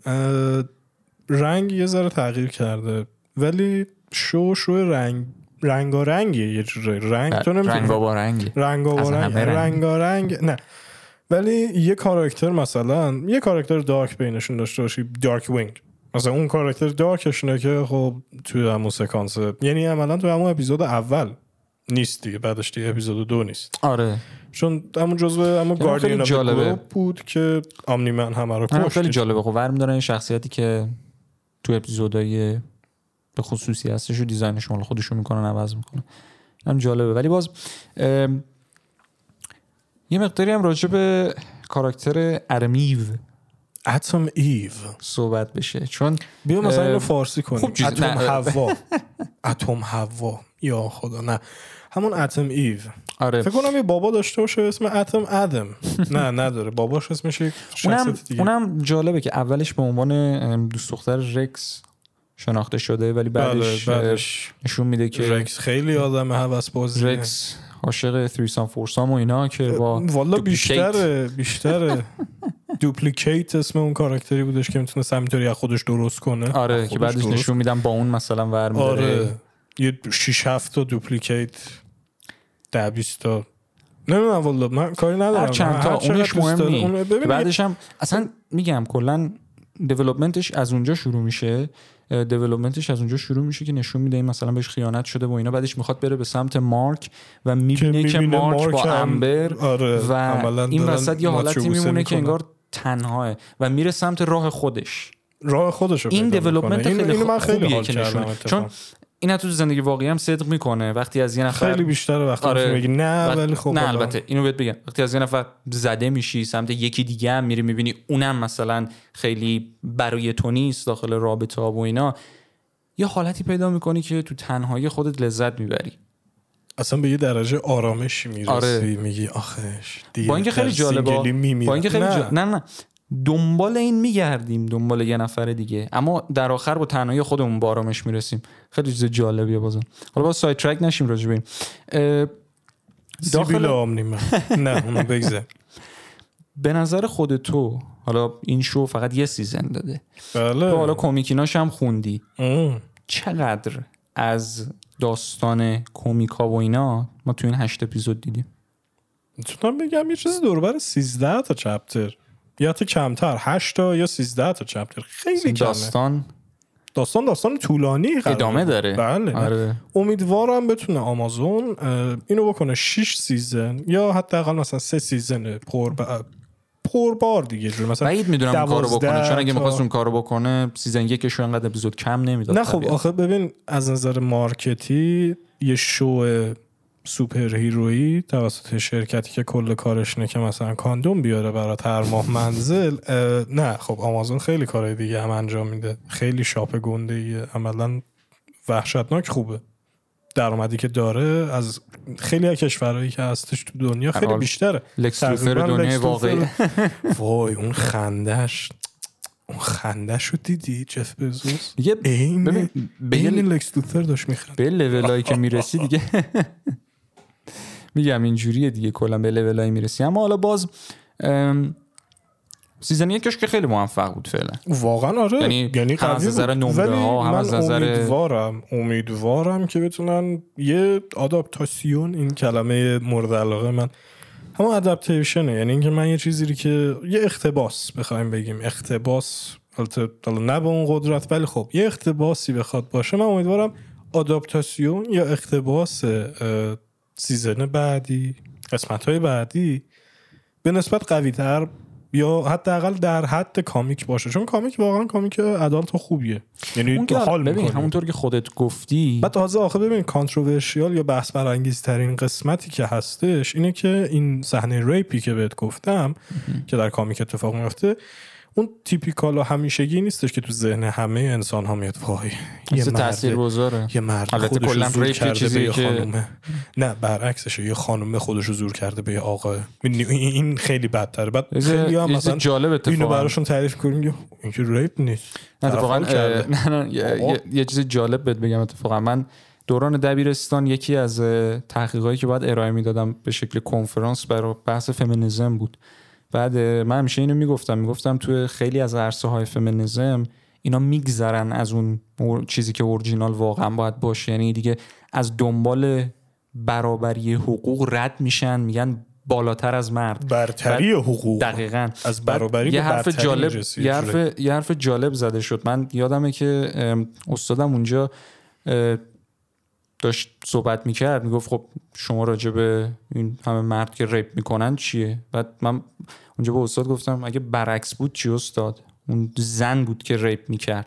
[SPEAKER 1] رنگ یه ذره تغییر کرده. ولی شو شو رنگ. رنگیه یه جوری رنگ تو
[SPEAKER 2] رنگ با رنگ
[SPEAKER 1] رنگ رنگ. رنگ نه. ولی یه کاراکتر مثلا یه کاراکتر دارک بینشون داشته باشی دارک وینگ. مثلا اون کاراکتر دارکشونه که خب توی همون سکانس یعنی عملا توی همون اپیزود اول نیست دیگه بعدش دیگه اپیزود دو نیست.
[SPEAKER 2] آره.
[SPEAKER 1] چون همون جزو همون گاردین جالبه. بود که آمنی من همه رو کشت.
[SPEAKER 2] خیلی جالبه. خب ورم دارن شخصیتی که تو اپیزودهای به خصوصی هستش و design ش مال خودشون می‌کنن عوض می‌کنن. هم جالبه. ولی باز یه مقداری هم راجع به کاراکتر ارمیو
[SPEAKER 1] Atom Eve.
[SPEAKER 2] صحبت بشه. چون
[SPEAKER 1] بیا مثلا اینو فارسی کنیم. اتم حوا. اتم حوا. یا خدا نه. همون Atom Eve.
[SPEAKER 2] آره.
[SPEAKER 1] فکر کنم یه بابا داشته باشه اسم اتم آدم نه نداره. باباش اسمش
[SPEAKER 2] اونم دیگه. اونم جالبه که اولش به عنوان دوست دختر رکس شناخته شده ولی بعدش, بله بعدش نشون میده که
[SPEAKER 1] رکس خیلی آدم هوس بازی
[SPEAKER 2] رکس عاشق سام فورسام و اینا که با
[SPEAKER 1] والا بیشتره بیشتره. دوپلیکیت اسم اون کاراکتری بودش که می‌تونه همینطوری از خودش درست کنه.
[SPEAKER 2] آره که بعدش نشون میدم با اون مثلا ور
[SPEAKER 1] آره. یه 6 7 تا دوپلیکیت 10 20 تا. نمی‌دونم والا من کاری ندارم.
[SPEAKER 2] هر چند تا اونش مهم نیست. بعدش هم اصلا میگم کلا دیولپمنتش از اونجا شروع میشه. دیولپمنتش از اونجا شروع میشه که نشون میده این مثلا بهش خیانت شده و اینا. بعدش می‌خواد بره به سمت مارک و می‌بینه که, مارک, مارک با امبر
[SPEAKER 1] آره
[SPEAKER 2] و این وسط یه حالتی میمونه که انگار تنهاه و میره سمت راه خودش.
[SPEAKER 1] راه خودش
[SPEAKER 2] این دیولپمنت خیلی,
[SPEAKER 1] خیلی, من خیلی حال
[SPEAKER 2] چون این تو زندگی واقعی هم صدق می‌کنه. وقتی از یه نفر
[SPEAKER 1] خیلی بیشتر وقتی آره. میگی نه ولی خب
[SPEAKER 2] نه البته اینو بهت بگم. وقتی از یه نفر زده میشی سمت یکی دیگه هم میری می‌بینی اونم مثلا خیلی برای تو نیست داخل رابطه ها و اینا. یه حالتی پیدا می‌کنی که تو تنهایی خودت لذت می‌بری.
[SPEAKER 1] اصلا به یه درجه آرامشی می‌رسی. آره. میگی آخش
[SPEAKER 2] با اینکه خیلی جالبه. با اینکه خیلی نه. نه نه. دنبال این میگردیم دنبال یه نفر دیگه. اما در آخر با تنهایی خودمون با آرامش می‌رسیم. خیلی چیز جالبیه بازم. حالا ما sidetrack نشیم راجع به
[SPEAKER 1] داخل نه اونو بگذار.
[SPEAKER 2] به نظر خود تو حالا این شو فقط یه season داده.
[SPEAKER 1] بله.
[SPEAKER 2] تو حالا کمیک ایناش هم خوندی. چقدر از داستان کمیکا و اینا ما تو این هشت اپیزود دیدیم؟
[SPEAKER 1] می‌تونم بگم یه چیزی دور 13 تا chapter. یا تا کمتر 8 تا یا 13 تا chapter. خیلی کمه.
[SPEAKER 2] داستان؟
[SPEAKER 1] داستان داستان طولانی
[SPEAKER 2] ادامه داره.
[SPEAKER 1] بله. آره. امیدوارم بتونه آمازون اینو بکنه 6 season یا حداقل مثلا 3 season پر پربار دیگه. جور مثلا
[SPEAKER 2] بعید می‌دونم اون کارو بکنه. چون اگه. می‌خواست اون کارو بکنه season یکش انقدر اپیزود کم نمی‌داد
[SPEAKER 1] نه خب آخه ببین از نظر market ی یه show superhero یی توسط شرکتی که کل کارش نه که مثلا کاندوم بیاره برای هر ماه منزل نه خب آمازون خیلی کارهای دیگه هم انجام میده. خیلی شاپ گنده ایه عملا وحشتناک خوبه. درآمدی که داره از خیلی از کشورهایی که هستش تو دنیا خیلی بیشتره.
[SPEAKER 2] لکس دنیای واقعی.
[SPEAKER 1] وای اون خندش اون خنده شو دیدی جف بزوس؟
[SPEAKER 2] دیگه
[SPEAKER 1] این این لکس داشت میخند
[SPEAKER 2] به لولایی که می‌رسی دیگه. میگم اینجوریه دیگه کلا به لولای می‌رسی. اما حالا باز season یکش که خیلی موفق بود فعلا.
[SPEAKER 1] واقعا آره.
[SPEAKER 2] یعنی, یعنی هم از نظر نمره ها هم از نظر
[SPEAKER 1] امیدوارم امیدوارم که بتونن یه آداپتاسیون این کلمه مورد علاقه من همون adaptation ه یعنی اینکه من یه چیزی که یه اقتباس بخوایم بگیم. اقتباس البته نه به اون قدرت ولی خب یه اقتباسی بخواد باشه. من امیدوارم آداپتاسیون یا اقتباس season بعدی قسمت های بعدی به نسبت قوی تر یا حداقل در حد کامیک باشه. چون کامیک واقعا کامیک adult و خوبیه. یعنی تو حال
[SPEAKER 2] ببین همونطور که خودت گفتی.
[SPEAKER 1] بعد تازه آخه ببین controversial یا بحث برانگیز ترین قسمتی که هستش اینه که این صحنه rape ی که بهت گفتم که در کامیک اتفاق میفته اون typical و همیشگی نیستش که تو ذهن همه انسان ها میاد. وای
[SPEAKER 2] یه تاثیر گذاره
[SPEAKER 1] یه مرد البته کلا rape چیزی که خانومه. نه برعکسشه یه خانومه خودش رو زور کرده به یه آقا. این خیلی بدتره. بعد خیلی هم مثلا
[SPEAKER 2] جالب اتفاقا
[SPEAKER 1] اینو براشون تعریف کنیم این که ریپ نیست.
[SPEAKER 2] اتفاقا نه نه یه چیز جالب بهت بگم اتفاقا. من دوران دبیرستان یکی از تحقیقاتی که باید ارائه می‌دادم به شکل کنفرانس برای بحث فمینیسم بود. بعد من همیشه اینو می‌گفتم می‌گفتم توی خیلی از عرصه های فمینیزم اینا میگذرن از اون چیزی که اورجینال واقعا باید باشه. یعنی دیگه از دنبال برابری حقوق رد میشن میگن بالاتر از مرد.
[SPEAKER 1] برتری حقوق.
[SPEAKER 2] دقیقا.
[SPEAKER 1] از برابری
[SPEAKER 2] یه حرف جالب یه حرف, یه حرف جالب زده شد. من یادمه که استادم اونجا داشت صحبت می‌کرد می‌گفت خب شما راجع به این همه مرد که ریپ می‌کنن چیه؟ بعد من اونجا به استاد گفتم اگه برعکس بود چی استاد؟ اون زن بود که rape می‌کرد.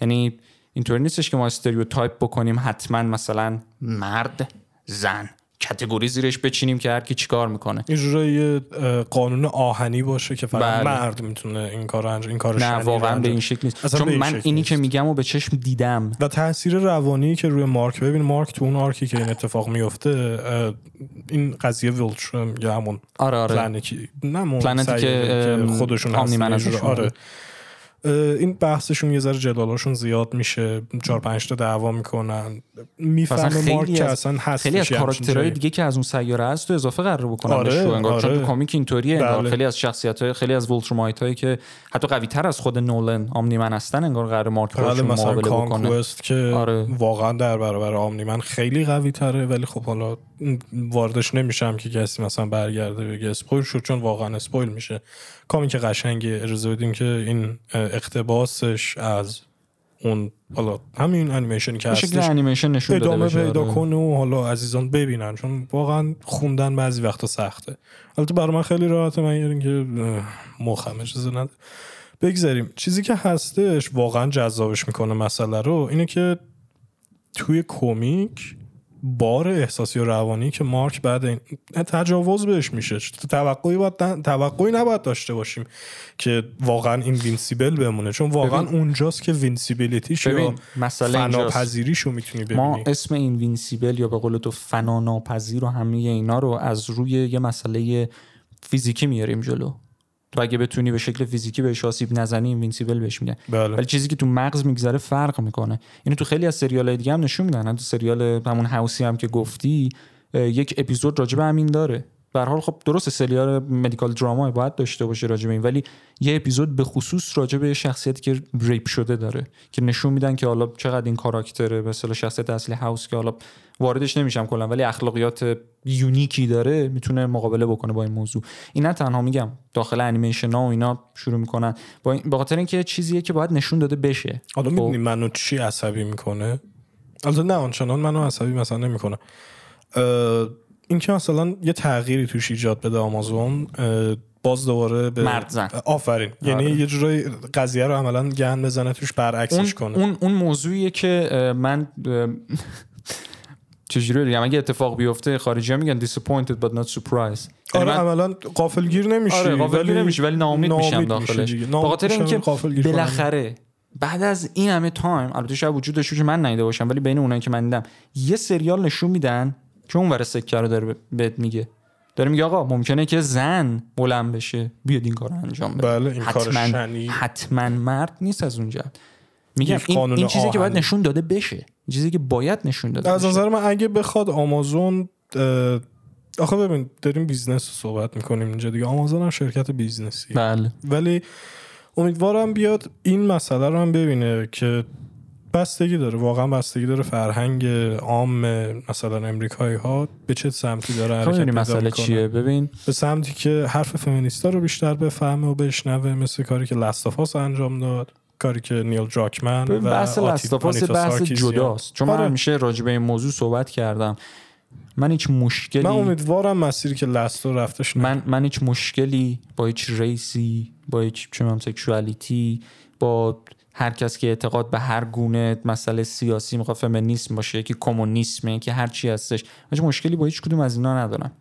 [SPEAKER 2] یعنی اینطوری نیستش که ما stereotype بکنیم حتما مثلا مرد زن. category زیرش بچینیم که هر کی چیکار می‌کنه.
[SPEAKER 1] اجرای قانون آهنی باشه که فقط بله. مرد می‌تونه این کارو انجام این کارو
[SPEAKER 2] نه واقعا به این شکل نیست. چون من اینی که میگم و به چشم دیدم.
[SPEAKER 1] و تاثیر روانی که روی مارک ببین مارک تو اون arc ی که این اتفاق میفته این قضیه Viltrum یا همون
[SPEAKER 2] آره آره.
[SPEAKER 1] planet ی
[SPEAKER 2] نه که خودشون
[SPEAKER 1] آره. این بحثشون یه ذره جدالاشون زیاد میشه چهار پنج تا دعوا می‌کنن می‌فهمه مارک که اصلا هست
[SPEAKER 2] خیلی از کاراکترهای دیگه که از اون سیاره هست تو اضافه قرار بکنن
[SPEAKER 1] آره،
[SPEAKER 2] انگار
[SPEAKER 1] آره.
[SPEAKER 2] چون تو کامیک اینطوریه
[SPEAKER 1] بله.
[SPEAKER 2] خیلی از شخصیت های خیلی از Viltrumite هایی که حتی قوی تر از خود Nolan Omni-Man هستن انگار قرار مارک
[SPEAKER 1] بله مثلا
[SPEAKER 2] مقابله بکنه
[SPEAKER 1] Conquest که
[SPEAKER 2] آره.
[SPEAKER 1] واقعا در برابر Omni-Man خیلی قوی تره ولی خب حالا واردش نمیشم که کسی مثلا برگرده بگه spoil شد چون واقعا spoil میشه کامیک قشنگی اجازه بدیم که این اقتباسش از اون حالا همین انیمیشنی که هستش
[SPEAKER 2] انیمیشن نشون
[SPEAKER 1] ادامه پیدا
[SPEAKER 2] آره.
[SPEAKER 1] کنه و حالا عزیزان ببینن چون واقعا خوندن بعضی وقتا سخته. البته برای من خیلی راحته من که اه، مخم اجازه نده. بگذاریم. چیزی که هستش واقعا جذابش می‌کنه مسئله رو اینه که توی کمیک بار احساسی و روانی که مارک بعد این تجاوز بهش میشه. توقعی باید توقعی نباید داشته باشیم که واقعا این invincible بمونه. چون واقعا
[SPEAKER 2] ببین.
[SPEAKER 1] اونجاست که
[SPEAKER 2] invincibility ش یا
[SPEAKER 1] فناناپذیریشو می‌تونی ببینی.
[SPEAKER 2] ما اسم این invincible یا به قول تو فناناپذیر و همه اینا رو از روی یه مسئله فیزیکی میاریم جلو. تو اگه بتونی به شکل فیزیکی بهش آسیب نزنی invincible بهش میگن.
[SPEAKER 1] بله.
[SPEAKER 2] ولی چیزی که تو مغز میگذره فرق می‌کنه. اینو تو خیلی از سریال دیگه هم نشون میدن. تو سریال همون هاوسی هم که گفتی یک اپیزود راجع به همین داره. به حال خب درست سریال medical drama باید داشته باشه راجع به این ولی یه اپیزود به خصوص راجع به شخصیتی که rape شده داره که نشون میدن که حالا چقدر این کاراکتره مثلا شخصیت اصلی هاوس که حالا واردش نمیشم کلا ولی اخلاقیات unique ی داره می‌تونه مقابله بکنه با این موضوع. این نه تنها میگم داخل انیمیشن ها و اینا شروع می‌کنن. با این- به خاطر اینکه چیزیه که باید نشون داده بشه.
[SPEAKER 1] حالا
[SPEAKER 2] خب.
[SPEAKER 1] می‌دونی منو چی عصبی می‌کنه؟ البته نه آنچنان منو عصبی مثلا نمی‌کنه. اینکه مثلا یه تغییری توش ایجاد بده آمازون باز دوباره به
[SPEAKER 2] مرد زن.
[SPEAKER 1] آفرین یعنی
[SPEAKER 2] آره.
[SPEAKER 1] یه جورای قضیه رو عملا گن بزنه توش
[SPEAKER 2] اون,
[SPEAKER 1] برعکسش کنه
[SPEAKER 2] اون اون موضوعیه که من چجوری بگم اگه اتفاق بیفته خارجی ها میگن disappointed but not surprised یعنی
[SPEAKER 1] آره
[SPEAKER 2] من-
[SPEAKER 1] عملا قافلگیر نمیشی
[SPEAKER 2] آره غافلگیر
[SPEAKER 1] ولی
[SPEAKER 2] نمیشه ولی ناامید میشم داخلش. به خاطر اینکه. بالاخره بعد از این همه time البته شاید وجود داشته باشه من ندیده باشم ولی بین اونایی که من دیدم یه سریال نشون میدن که اون ور سکه رو داره بهت میگه. داره میگه آقا ممکنه که زن بلند بشه بیاد این کار رو انجام بده.
[SPEAKER 1] بله، این
[SPEAKER 2] حتما. حتما مرد نیست از اونجا میگم این, این چیزی که باید. نشون داده بشه. چیزی که باید نشون داده
[SPEAKER 1] از نظر من اگه بخواد آمازون آخه ببین داریم business رو صحبت می‌کنیم اینجا دیگه. آمازون هم شرکت business ی
[SPEAKER 2] بله.
[SPEAKER 1] ولی امیدوارم بیاد این مسئله رو هم ببینه که بستگی داره واقعا بستگی داره فرهنگ عام مثلا امریکایی ها به چه سمتی داره
[SPEAKER 2] خب
[SPEAKER 1] حرکت
[SPEAKER 2] می‌دونی
[SPEAKER 1] پیدا
[SPEAKER 2] مسئله. چیه ببین
[SPEAKER 1] به سمتی که حرف فمینیستا رو بیشتر بفهمه و بشنوه مثل کاری که لستافاس انجام داد کاری که نیل جاکمن و
[SPEAKER 2] بحث لستافاس بحث. جداست چون من
[SPEAKER 1] آره.
[SPEAKER 2] همیشه راجع به این موضوع صحبت کردم من هیچ مشکلی
[SPEAKER 1] من امیدوارم مسیری که لستو رفتش نه
[SPEAKER 2] من من هیچ مشکلی با هیچ ریسی با هیچ چه سکشوالیتی با هر کس که اعتقاد به هر گونه مسئله سیاسی می‌خواد فمینیسم باشه که کمونیسمه که هر چی هستش من مشکلی با هیچ کدوم از اینا ندارم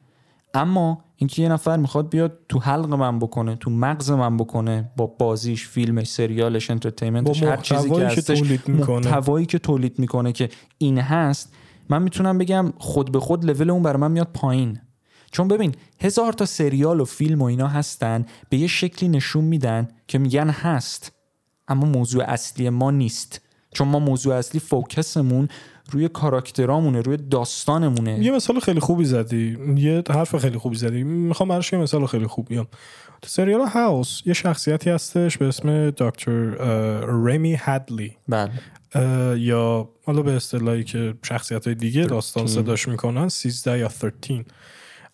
[SPEAKER 2] اما اینکه یه نفر می‌خواد بیاد تو حلق من بکنه تو مغز من بکنه با بازیش فیلمش سریالش انترتینمنتش هر چیزی که هستش
[SPEAKER 1] تولید می‌کنه.
[SPEAKER 2] محتوایی که تولید می‌کنه که این هست من می‌تونم بگم خود به خود لول اون برای من میاد پایین. چون ببین هزار تا سریال و فیلم و اینا هستن به یه شکلی نشون میدن که میگن هست. اما موضوع اصلی ما نیست. چون ما موضوع اصلی focus مون روی کاراکترامونه روی داستانمونه.
[SPEAKER 1] یه مثال خیلی خوبی زدی. یه حرف خیلی خوبی زدی. می‌خوام براش یه مثال خیلی خوب بیام. تو سریال هاوس یه شخصیتی هستش به اسم دکتر اه، ریمی هدلی.
[SPEAKER 2] بله.
[SPEAKER 1] یا حالا به اصطلاحی که شخصیت های دیگه داستان صداش می‌کنن 13 یا 13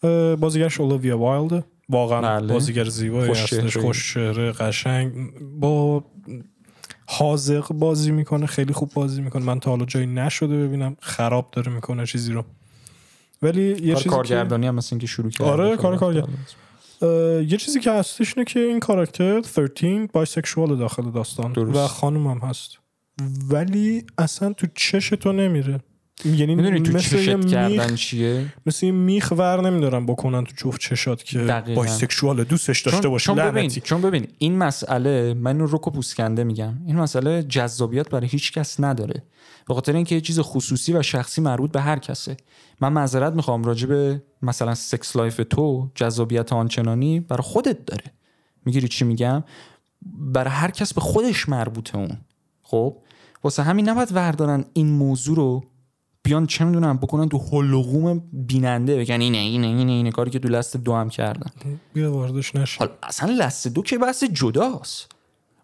[SPEAKER 1] اه، بازیگرش اولیویا وایلد. واقعا
[SPEAKER 2] بله.
[SPEAKER 1] بازیگر زیبایی هستش. خوش چهره قشنگ. با حاذق بازی می‌کنه خیلی خوب بازی می‌کنه. من تا حالا جایی نشده ببینم خراب داره می‌کنه چیزی رو. ولی یه
[SPEAKER 2] کار
[SPEAKER 1] چیزی که
[SPEAKER 2] کارگردانی هم مثل اینکه شروع کرد
[SPEAKER 1] آره، کار کارگر- یه چیزی که هستش اینه که این کاراکتر 13 bisexual داخل داستان
[SPEAKER 2] درست.
[SPEAKER 1] و خانم هم هست. ولی اصلا تو چش تو نمیره. یعنی
[SPEAKER 2] می‌دونی تو
[SPEAKER 1] مثل
[SPEAKER 2] چشت
[SPEAKER 1] میخ
[SPEAKER 2] کردن چیه؟
[SPEAKER 1] مثل یه میخ ور نمیدارن بکنن تو جفت چشات که. bisexual دوستش داشته
[SPEAKER 2] چون,
[SPEAKER 1] باشی
[SPEAKER 2] چون ببین
[SPEAKER 1] لعنتی.
[SPEAKER 2] چون ببین این مسئله من اینو رک و پوسکنده میگم. این مسئله جذابیت برای هیچ کس نداره. به خاطر اینکه یه چیز خصوصی و شخصی مربوط به هر کسه. من معذرت می‌خوام راجع به مثلا sex life تو جذابیت آنچنانی برای خودت داره. می‌گیری چی میگم؟ برای هر کس به خودش مربوطه اون. خب؟ واسه همین نباید وردارن این موضوع رو بیان چه می‌دونم بکنن تو حلقوم بیننده. بگن اینه اینه اینه اینه کاری که تو Last of Us هم کردن.
[SPEAKER 1] بیا واردش نشه
[SPEAKER 2] حالا اصلا لست دو که بحث جداست.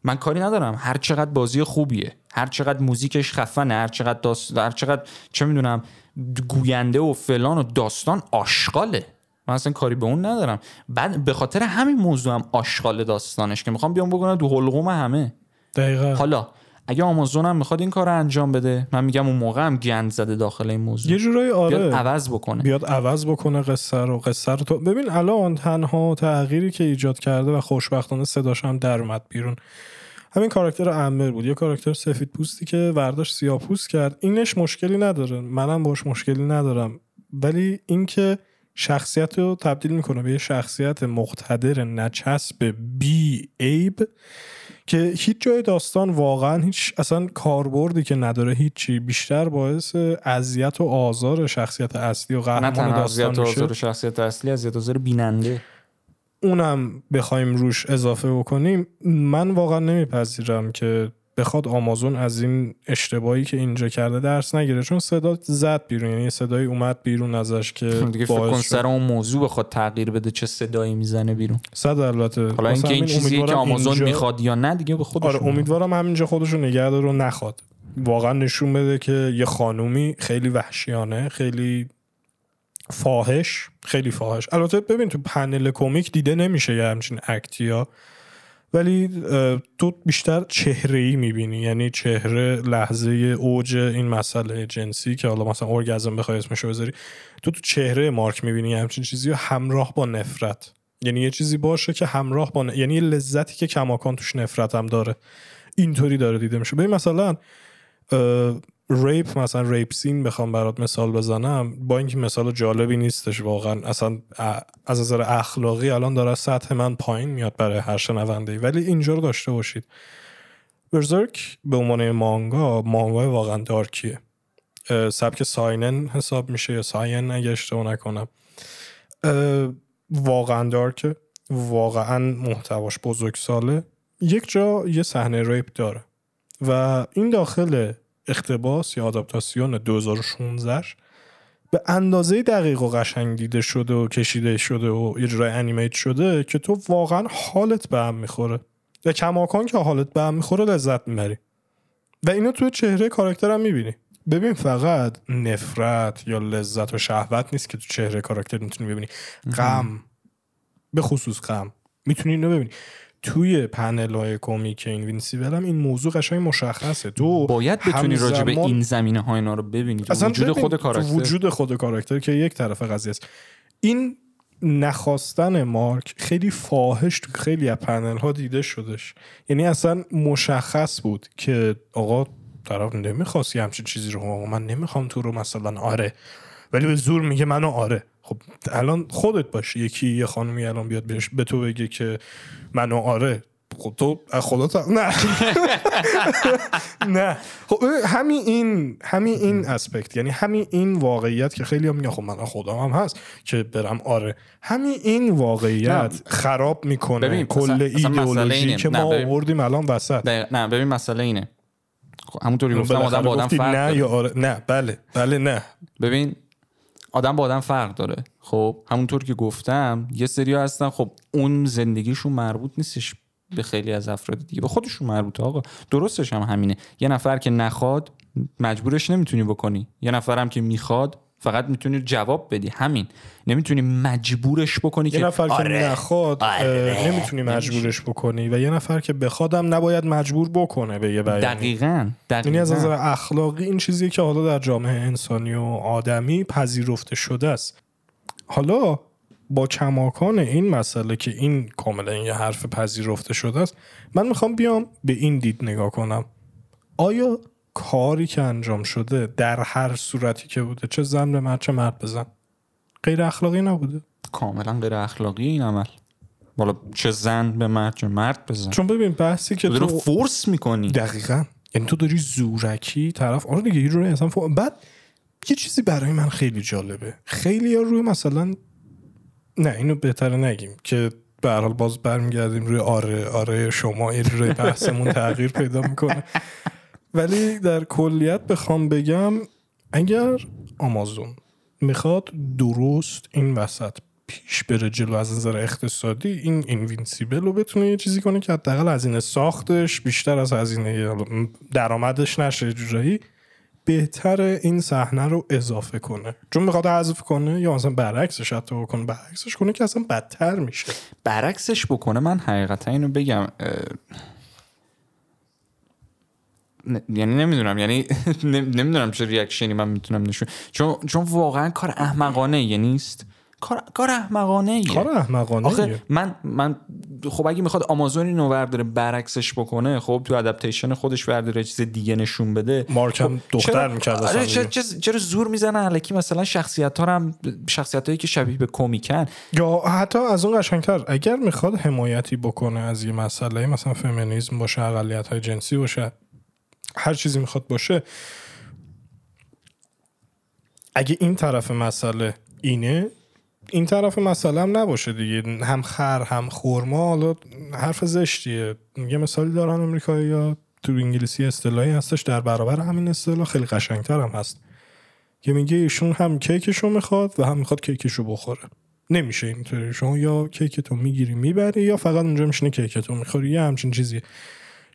[SPEAKER 2] من کاری ندارم. هر چقدر بازی خوبیه هر چقدر موزیکش خفنه هر چقدر داست... هر چقدر چه می‌دونم گوینده و فلان و داستان آشغاله. من اصلا کاری به اون ندارم. بعد به خاطر همین موضوع هم آشغال داستانش که می‌خوام بیام بکنم تو حلقوم همه.
[SPEAKER 1] دقیقا.
[SPEAKER 2] حالا اگه آمازون هم می‌خواد این کار رو انجام بده. من میگم اون موقع هم گند زده داخل این موضوع.
[SPEAKER 1] یه جورایی آره.
[SPEAKER 2] بیاد عوض بکنه.
[SPEAKER 1] بیاد عوض بکنه قصه رو قصه رو. تو ببین الان تنها تغییری که ایجاد کرده و خوشبختانه صداش هم در اومد بیرون. همین کاراکتر امبر بود. یه کاراکتر سفید پوستی که ورداش سیاه پوست کرد. اینش مشکلی نداره. منم باش مشکلی ندارم. ولی اینکه شخصیت رو تبدیل می‌کنه به یه شخصیت مقتدر نچسب بی عیب که هیچ جای داستان واقعا هیچ اصلا کاربردی که نداره هیچی. بیشتر باعث اذیت و آزار شخصیت اصلی و قهرمان داستان
[SPEAKER 2] اذیت و
[SPEAKER 1] میشه.
[SPEAKER 2] آزار شخصیت اصلی اذیت و آزار بیننده.
[SPEAKER 1] اونم بخوایم روش اضافه بکنیم. من واقعا نمیپذیرم که بخواد آمازون از این اشتباهی که اینجا کرده درس نگیره. چون صدا زد بیرون یعنی یه صدایی اومد بیرون ازش که
[SPEAKER 2] دیگه فکر کن سر اون موضوع بخواد تغییر بده چه صدایی می‌زنه بیرون.
[SPEAKER 1] صد البته.
[SPEAKER 2] حالا اینکه این چیزیه که آمازون
[SPEAKER 1] اینجا-
[SPEAKER 2] می‌خواد یا نه دیگه به خودش
[SPEAKER 1] آره امیدوارم همینجا خودش رو نگه داره و نخواد. واقعا نشون بده که یه خانومی خیلی وحشیانه خیلی فاحش خیلی فاحش. البته ببین تو پنل کمیک دیده نمیشه یه همچین اکتیا ولی تو بیشتر چهره ای می‌بینی. یعنی چهره لحظه اوج این مسئله جنسی که حالا مثلا ارگزم بخوای اسمشو بذاری تو تو چهره مارک می‌بینی همچین چیزی همراه با نفرت؟ یعنی یه چیزی باشه که همراه با ن- یعنی لذتی که کماکان توش نفرت هم داره. اینطوری داره دیده میشه. ببین مثلا ریپ مثلا ریپ سین بخوام برات مثال بزنم با اینکه مثال جالبی نیستش واقعا. اصلا از نظر اخلاقی الان داره سطح من پایین میاد برای هر شنونده ولی اینجا رو داشته باشید. برزرک به عنوان مانگا مانگا واقعا دارکیه. سبک ساینن حساب میشه یا ساین اگه اشتباه نکنم. واقعا دارکه. واقعا محتواش بزرگ ساله یک جا یه صحنه ریپ داره. و این داخل اقتباس یا آداپتاسیون 2016 به اندازه دقیق و قشنگ دیده شده و کشیده شده و اجرای انیمیت شده که تو واقعا حالت به هم می‌خوره. و کماکان که حالت به هم می‌خوره لذت می‌بری. و اینو توی چهره کاراکتر هم می‌بینی. ببین فقط نفرت یا لذت و شهوت نیست که تو چهره کاراکتر می‌تونی ببینی. غم. به خصوص غم. می‌تونی اینو ببینی. توی پنل های comic Invincible هم این موضوع قشنگ مشخصه. تو
[SPEAKER 2] باید بتونی راجع به این زمینه ها اینا رو ببینی.
[SPEAKER 1] اصلا
[SPEAKER 2] وجود
[SPEAKER 1] ببین،
[SPEAKER 2] خود کاراکتر.
[SPEAKER 1] وجود خود کاراکتر که یک طرف قضیه است. این نخواستن مارک خیلی فاحش تو خیلی از پنل ها دیده شدش یعنی اصلا مشخص بود که آقا طرف نمی‌خواست یه همچین چیزی رو آقا من نمی‌خوام تو رو مثلا آره. ولی به زور میگه منو آره. خب الان خودت باشی یکی یه خانمی الان بیاد بهش به تو بگه که منو آره. خب تو از خدا تا- نه. نه. خب همین این همین این اسپکت یعنی همین این واقعیت که خیلی هم میگن خب من خودم هم هست که برم آره. همین این واقعیت خراب می‌کنه کل ایدئولوژی. که ما. آوردیم الان وسط.
[SPEAKER 2] نه ببین مسئله اینه. خب همونطوری گفتم آدم با آدم فرق
[SPEAKER 1] نه. یا آره. نه بله. بله نه.
[SPEAKER 2] ببین آدم با آدم فرق داره. خب همونطور که گفتم یه سری هستن. خب اون زندگیشون مربوط نیستش به خیلی از افراد دیگه. به خودشون مربوطه آقا. درستش هم همینه. یه نفر که نخواد مجبورش نمی‌تونی بکنی. یه نفرم که می‌خواد فقط می‌تونی جواب بدی. همین. نمی‌تونی مجبورش بکنی
[SPEAKER 1] یه
[SPEAKER 2] که
[SPEAKER 1] نفر که
[SPEAKER 2] آره
[SPEAKER 1] نخواد اه، نمی‌تونی مجبورش بکنی و یه نفر که بخوادم نباید مجبور بکنه به یه بیانی.
[SPEAKER 2] دقیقاً
[SPEAKER 1] یعنی از نظر اخلاقی این چیزی که حالا در جامعه انسانی و آدمی پذیرفته شده است. حالا با کماکان این مسئله که این کاملا یه حرف پذیرفته شده است من می‌خوام بیام به این دید نگاه کنم. آیا کاری که انجام شده در هر صورتی که بوده چه زن به مرد چه مرد بزن غیر اخلاقی نبوده.
[SPEAKER 2] کاملا غیر اخلاقی این عمل. والا چه زن به مرد چه مرد بزن
[SPEAKER 1] چون ببین بحثی که
[SPEAKER 2] تو داری
[SPEAKER 1] تو
[SPEAKER 2] فورس می‌کنی.
[SPEAKER 1] دقیقا. یعنی تو داری زورکی طرف آره دیگه یه جوری اصلا فوق- بعد یه چیزی برای من خیلی جالبه. خیلی ها روی مثلا نه اینو بهتره نگیم که به حال باز برمیگردیم روی آره آره شما این روی بحثمون تغییر پیدا می‌کنه. ولی در کلیت بخوام بگم اگر آمازون می‌خواد درست این وسط پیش بره جلو از نظر اقتصادی این Invincible رو بتونه یه چیزی کنه که حداقل هزینه ساختش بیشتر از هزینه درآمدش نشه جورایی بهتر این صحنه رو اضافه کنه. چون می‌خواد حذف کنه یا مثلا برعکسش حتی بکنه. برعکسش کنه که اصلا بدتر میشه.
[SPEAKER 2] برعکسش بکنه من حقیقتا اینو بگم یعنی نمی‌دونم یعنی نمی‌دونم چه ریاکشنی من می‌تونم نشون چون چون واقعا کار احمقانه یه نیست. کار کار احمقانه ایه.
[SPEAKER 1] کار احمقانه
[SPEAKER 2] آخه من من خب اگه می‌خواد آمازون اینو ورداره برعکسش بکنه خب تو ادپتیشن خودش ورداره چیز دیگه نشون بده.
[SPEAKER 1] مارک هم
[SPEAKER 2] خب
[SPEAKER 1] دختر می‌کرد
[SPEAKER 2] آره چرا, چرا زور می‌زنه؟ الکی مثلا شخصیت ها هم شخصیت هایی که شبیه به کمیکن
[SPEAKER 1] یا حتی از اون قشنگتر اگر می‌خواد حمایتی بکنه از یه مسئله مثلا فمینیسم باشه اقلیت های جنسی باشه هر چیزی می‌خواد باشه اگه این طرف مسئله اینه این طرف مسئله هم نباشه دیگه. هم خر هم خورما حالا حرف زشتیه. یه مثالی دارن امریکایی یا تو انگلیسی اصطلاحی هستش. در برابر همین اصطلاح خیلی قشنگتر هم هست. که میگه ایشون هم کیکشو می‌خواد و هم می‌خواد کیکشو بخوره. نمیشه اینطوری. شما یا کیکتو می‌گیری می‌بری یا فقط اونجا میشینی کیکتو می‌خوری. یه همچین چیزی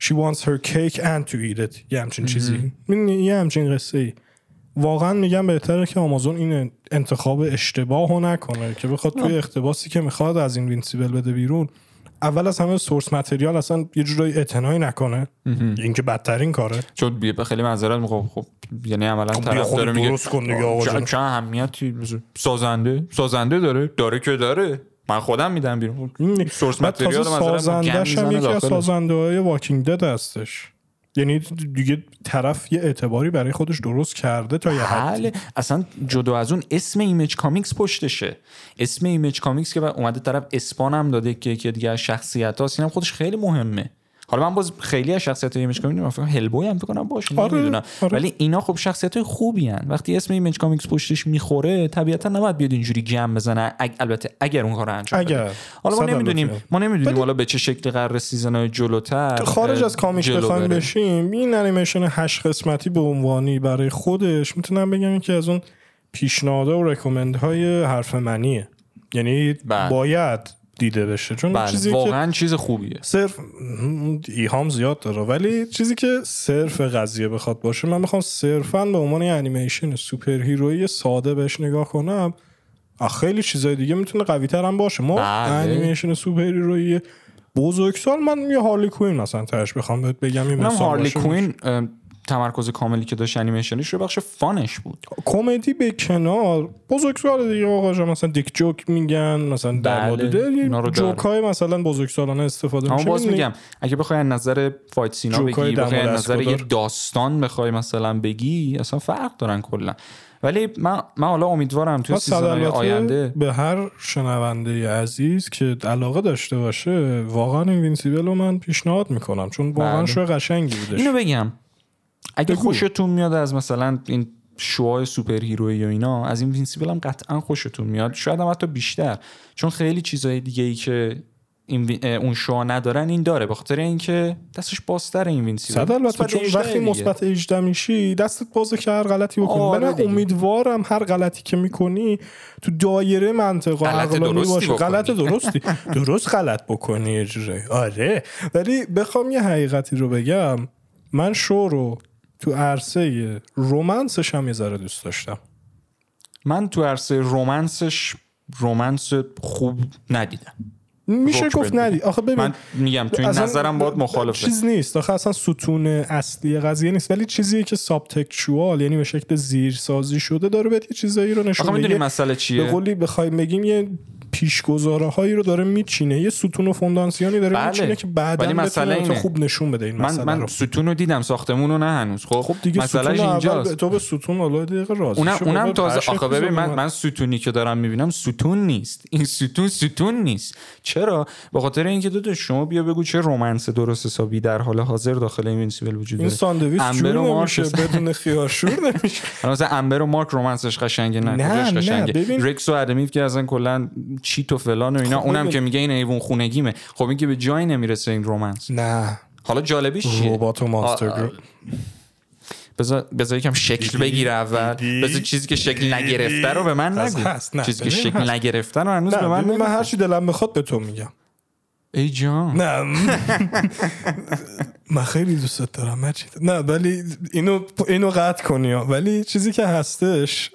[SPEAKER 1] she wants her cake and to eat it. یه همچین چیزی. یه همچین قصه ای واقعا میگم بهتره که آمازون این انتخاب اشتباه نکنه که بخواد توی اقتباسی که می‌خواد از اینوینسیبل بده بیرون اول از همه source material اصلا یه جورایی اعتنایی نکنه. این که بدترین کاره.
[SPEAKER 2] چون به خیلی معذرت می‌خوام. خب یعنی عملا
[SPEAKER 1] خب
[SPEAKER 2] طرف داره میگه
[SPEAKER 1] کن
[SPEAKER 2] چه اهمیتی؟ سازنده؟ سازنده داره؟ داره که داره. من خودم میدم بیرون. source material
[SPEAKER 1] سازندش هم یکی از سازنده های Walking Dead هستش. یعنی دیگه طرف یه اعتباری برای خودش درست کرده تا یه حدی.
[SPEAKER 2] بله. اصلا جدا از اون اسم Image Comics پشتشه. اسم Image Comics که اومده طرف Spawn هم داده که که دیگه شخصیت هاست اینم خودش خیلی مهمه. حالا من باز خیلی از شخصیت های Image Comics فکر Hellboy هم فکر کنم باشه
[SPEAKER 1] آره،
[SPEAKER 2] نمی‌دونم
[SPEAKER 1] آره.
[SPEAKER 2] ولی اینا خب شخصیت های خوبی هن. وقتی اسم Image Comics پشتش می‌خوره طبیعتا نباید بیاد اینجوری گند بزنه اگ... البته اگر اون کار انجام بده.
[SPEAKER 1] اگر
[SPEAKER 2] حالا ما نمی‌دونیم. ما نمی‌دونیم حالا به چه شکل قرار season های جلوتر
[SPEAKER 1] خارج از
[SPEAKER 2] comic
[SPEAKER 1] بخوایم. بشیم این انیمیشن هشت قسمتی به عنوانی برای خودش می‌تونم بگم که از اون پیشنهادها و recommend های حرف منیه یعنی
[SPEAKER 2] بله.
[SPEAKER 1] باید دیده بشه چون
[SPEAKER 2] بله
[SPEAKER 1] چیزی که
[SPEAKER 2] واقعا چیز خوبیه
[SPEAKER 1] صرف ایهام زیاد داره ولی چیزی که صرف قضیه بخواد باشه من می‌خوام صرفا به عنوان انیمیشن superhero ی ساده بهش نگاه کنم خیلی چیزای دیگه می‌تونه قوی تر هم باشه ما
[SPEAKER 2] بله.
[SPEAKER 1] انیمیشن سوپر هیروی بزرگسال من یه هارلی کوین مثلا تاش بخوام بهت بگم این مثال
[SPEAKER 2] هارلی
[SPEAKER 1] باشه.
[SPEAKER 2] کوین تمرکز کاملی که داشت انیمیشنش رو بخش فانش بود
[SPEAKER 1] کمدی به کنار بزرگسال دیگه آقا جان مثلا دیک جوک میگن مثلا در
[SPEAKER 2] بله،
[SPEAKER 1] مورد. جوک های مثلا بزرگسالانه استفاده میشه
[SPEAKER 2] باز؟ میگم اگه بخوای از نظر فایت سینا بگی بخوای از نظر یه. داستان بخوای مثلا بگی اصلا فرق دارن کلا ولی من من حالا امیدوارم توی
[SPEAKER 1] season
[SPEAKER 2] های
[SPEAKER 1] البته
[SPEAKER 2] آینده
[SPEAKER 1] به هر شنونده عزیز که علاقه داشته باشه واقعا اینوینسیبل رو من پیشنهاد می‌کنم چون واقعا
[SPEAKER 2] بله.
[SPEAKER 1] شو قشنگی بودش
[SPEAKER 2] اینو بگم اگه
[SPEAKER 1] بگو.
[SPEAKER 2] خوشتون میاد از مثلا این show های superhero ی و اینا از اینوینسیبل هم قطعا خوشتون میاد. شاید هم حتی بیشتر. چون خیلی چیزهای دیگه ای که این اون شوها ندارن این داره. به خاطر اینکه دستش بازتر اینوینسیبل
[SPEAKER 1] صد البته چون
[SPEAKER 2] 18
[SPEAKER 1] وقتی. مثبت 18 میشی دستت بازه که هر غلطی بکنی.
[SPEAKER 2] آره
[SPEAKER 1] من. امیدوارم هر غلطی که می‌کنی تو دایره عقلانی
[SPEAKER 2] درستی
[SPEAKER 1] باشه. غلط درستی. درست غلط بکنی یه جوری آره. ولی بخوام یه حقیقتی رو بگم. من شو رو تو عرصه رومنسش هم یه ذره دوست داشتم.
[SPEAKER 2] من تو عرصه رومنسش رومنس خوب ندیدم.
[SPEAKER 1] میشه گفت. ندی. آخه ببین
[SPEAKER 2] من میگم تو این نظرم باید مخالفه.
[SPEAKER 1] چیز نیست. آخه اصلا ستون اصلی قضیه نیست. ولی چیزی که سابتکچوال یعنی به شکل زیرسازی شده داره بهت یه چیزایی رو نشون
[SPEAKER 2] آخه می‌دونی
[SPEAKER 1] میده.
[SPEAKER 2] مسئله
[SPEAKER 1] به
[SPEAKER 2] چیه
[SPEAKER 1] قولی بخوایم بگیم یه پیشگذاره هایی رو داره میچینه. یه ستون و فونداسیونی داره
[SPEAKER 2] بله.
[SPEAKER 1] میچینه که بعدا
[SPEAKER 2] ولی
[SPEAKER 1] بتونه
[SPEAKER 2] اینه.
[SPEAKER 1] خوب نشون بده این
[SPEAKER 2] من
[SPEAKER 1] مسئله
[SPEAKER 2] من
[SPEAKER 1] رو.
[SPEAKER 2] ستون رو دیدم ساختمون رو نه هنوز. خب,
[SPEAKER 1] خب دیگه اول
[SPEAKER 2] اینجاست.
[SPEAKER 1] تو به ستون حالا دقیقه راضی
[SPEAKER 2] اونم. اونم تازه آخه ببین من. من ستونی که دارم می‌بینم ستون نیست. این ستون ستون نیست. چرا؟ به خاطر اینکه دو شما بیا بگو چه رومنس درست حسابی در حال حاضر داخل اینوینسیبل وجود
[SPEAKER 1] این
[SPEAKER 2] داره.
[SPEAKER 1] ساندویچ
[SPEAKER 2] انبر
[SPEAKER 1] جور
[SPEAKER 2] و مارک
[SPEAKER 1] بدون خیارشور نمیشه.
[SPEAKER 2] مثلا امبر و مارک رومنسش قشنگه نه
[SPEAKER 1] نه،
[SPEAKER 2] قشنگه. ریکس و ادمیف که اصلا کلا چیت و فلان و اینا
[SPEAKER 1] خب
[SPEAKER 2] اونم
[SPEAKER 1] ببین.
[SPEAKER 2] که میگه این ایوون خونگیمه. خب این که به جایی نمی‌رسه این رومنس
[SPEAKER 1] نه.
[SPEAKER 2] حالا جالبیش چیه؟
[SPEAKER 1] ربات و
[SPEAKER 2] آ-
[SPEAKER 1] گروپ.
[SPEAKER 2] بذار بذار یکم شکل؟ بگیره اول؟ بذار چیزی که شکل نگرفته رو به من نگو.
[SPEAKER 1] هست. نه،
[SPEAKER 2] چیزی که شکل. نگرفته رو هنوز به من
[SPEAKER 1] من
[SPEAKER 2] نگو.
[SPEAKER 1] هر چی دلم بخواد به تو میگم.
[SPEAKER 2] ای جان.
[SPEAKER 1] نه. من خیلی دوست دارم مجید نه ولی اینو اینو قطع کنی. ولی چیزی که هستش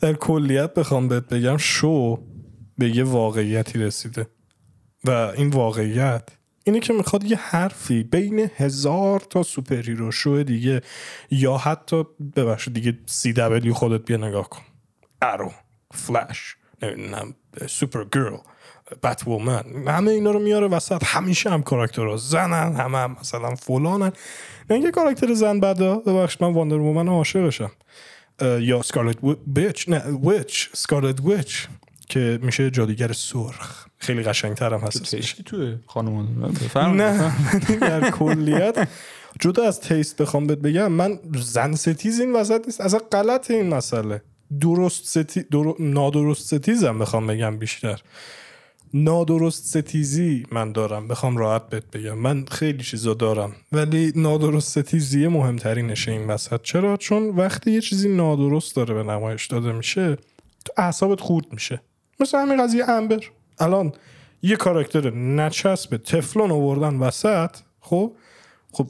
[SPEAKER 1] در کلیت بخوام بهت بگم شو به یه واقعیتی رسیده. و این واقعیت اینه که می‌خواد یه حرفی بین هزار تا superhero show دیگه یا حتی ببخشید دیگه CW خودت بیا نگاه کن. Arrow Flash نمی‌دونم Supergirl Batwoman همه اینا رو میاره وسط. همیشه هم کاراکترها زنن همه هم مثلا فلانن. نه اینکه کاراکتر زن بده ببخش من Wonder Woman عاشقشم. یا Scarlet bitch نه Witch Scarlet Witch که میشه جادوگر سرخ. خیلی قشنگتر هم هست
[SPEAKER 2] توی خانم
[SPEAKER 1] نه در کلیت. جدا از taste بخوام بهت بگم من زن ستیز این وسط نیست. اصلا غلط این مسئله. درست ستی... در... نادرست ستیزم بخوام بگم بیشتر. نادرست ستیزی من دارم. بخوام راحت بهت بگم. من خیلی چیزا دارم. ولی نادرست ستیزی مهمترینشه این وسط. چرا؟ چون وقتی یه چیزی نادرست داره به نمایش داده میشه تو اعصابت خورد میشه. مثل همین قضیه امبر. الان یه کاراکتر نچسب تفلون آوردن وسط خب؟ خب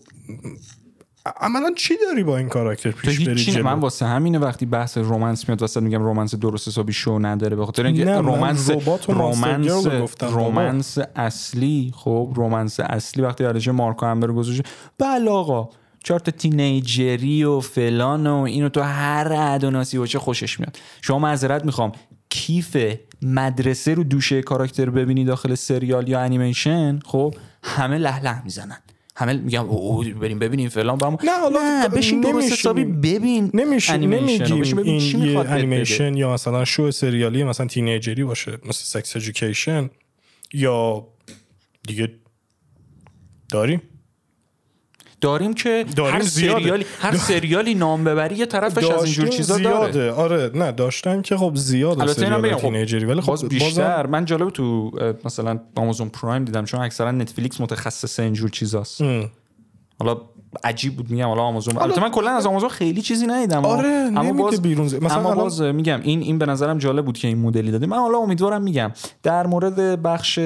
[SPEAKER 1] عملا چی داری با این کاراکتر پیش بری جلو؟
[SPEAKER 2] من واسه همینه وقتی بحث رومنس میاد واسه میگم رومنس درست حسابی شو نداره به خاطر اینکه
[SPEAKER 1] و گفتم، بابا.
[SPEAKER 2] رومنس اصلی خب رومنس اصلی وقتی ارش مارکو امبر گذاشته بله آقا چهار تا تینیجری و فلان و اینو تو هر ادوناسی باشه خوشش میاد. شما معذرت می‌خوام کیف مدرسه رو دوشه کاراکتر ببینی داخل سریال یا انیمیشن خب همه له له می‌زنن. همه میگم او او بریم ببینیم فلان با
[SPEAKER 1] نه، حالا
[SPEAKER 2] نه بشین درست. حسابی ببین
[SPEAKER 1] نمیشه نمیگیم این
[SPEAKER 2] می‌خواد
[SPEAKER 1] یه. انیمیشن یا مثلا شو سریالی مثلا تینیجری باشه مثل سکس ادویکیشن یا دیگه داریم
[SPEAKER 2] داریم که
[SPEAKER 1] داریم
[SPEAKER 2] هر
[SPEAKER 1] زیاده.
[SPEAKER 2] سریالی هر سریالی نام ببری یه طرفش از اینجور چیزا داره.
[SPEAKER 1] زیاده. آره نه داشتن که خب زیاده
[SPEAKER 2] البته اینم
[SPEAKER 1] سریال
[SPEAKER 2] خب
[SPEAKER 1] تینیجری ولی خب
[SPEAKER 2] باز بیشتر
[SPEAKER 1] بازم-
[SPEAKER 2] من جالب تو مثلا آمازون پرایم دیدم چون اکثرا نتفلیکس متخصص اینجور چیزاست.
[SPEAKER 1] ام.
[SPEAKER 2] حالا عجیب بود میگم حالا آمازون البته من کلا از آمازون خیلی چیزی ندیدم.
[SPEAKER 1] آره،
[SPEAKER 2] اما باز
[SPEAKER 1] بیرون ز- مثلا
[SPEAKER 2] اما باز میگم این این به نظرم جالب بود که این مدلی دادیم. من حالا امیدوارم میگم. در مورد بخش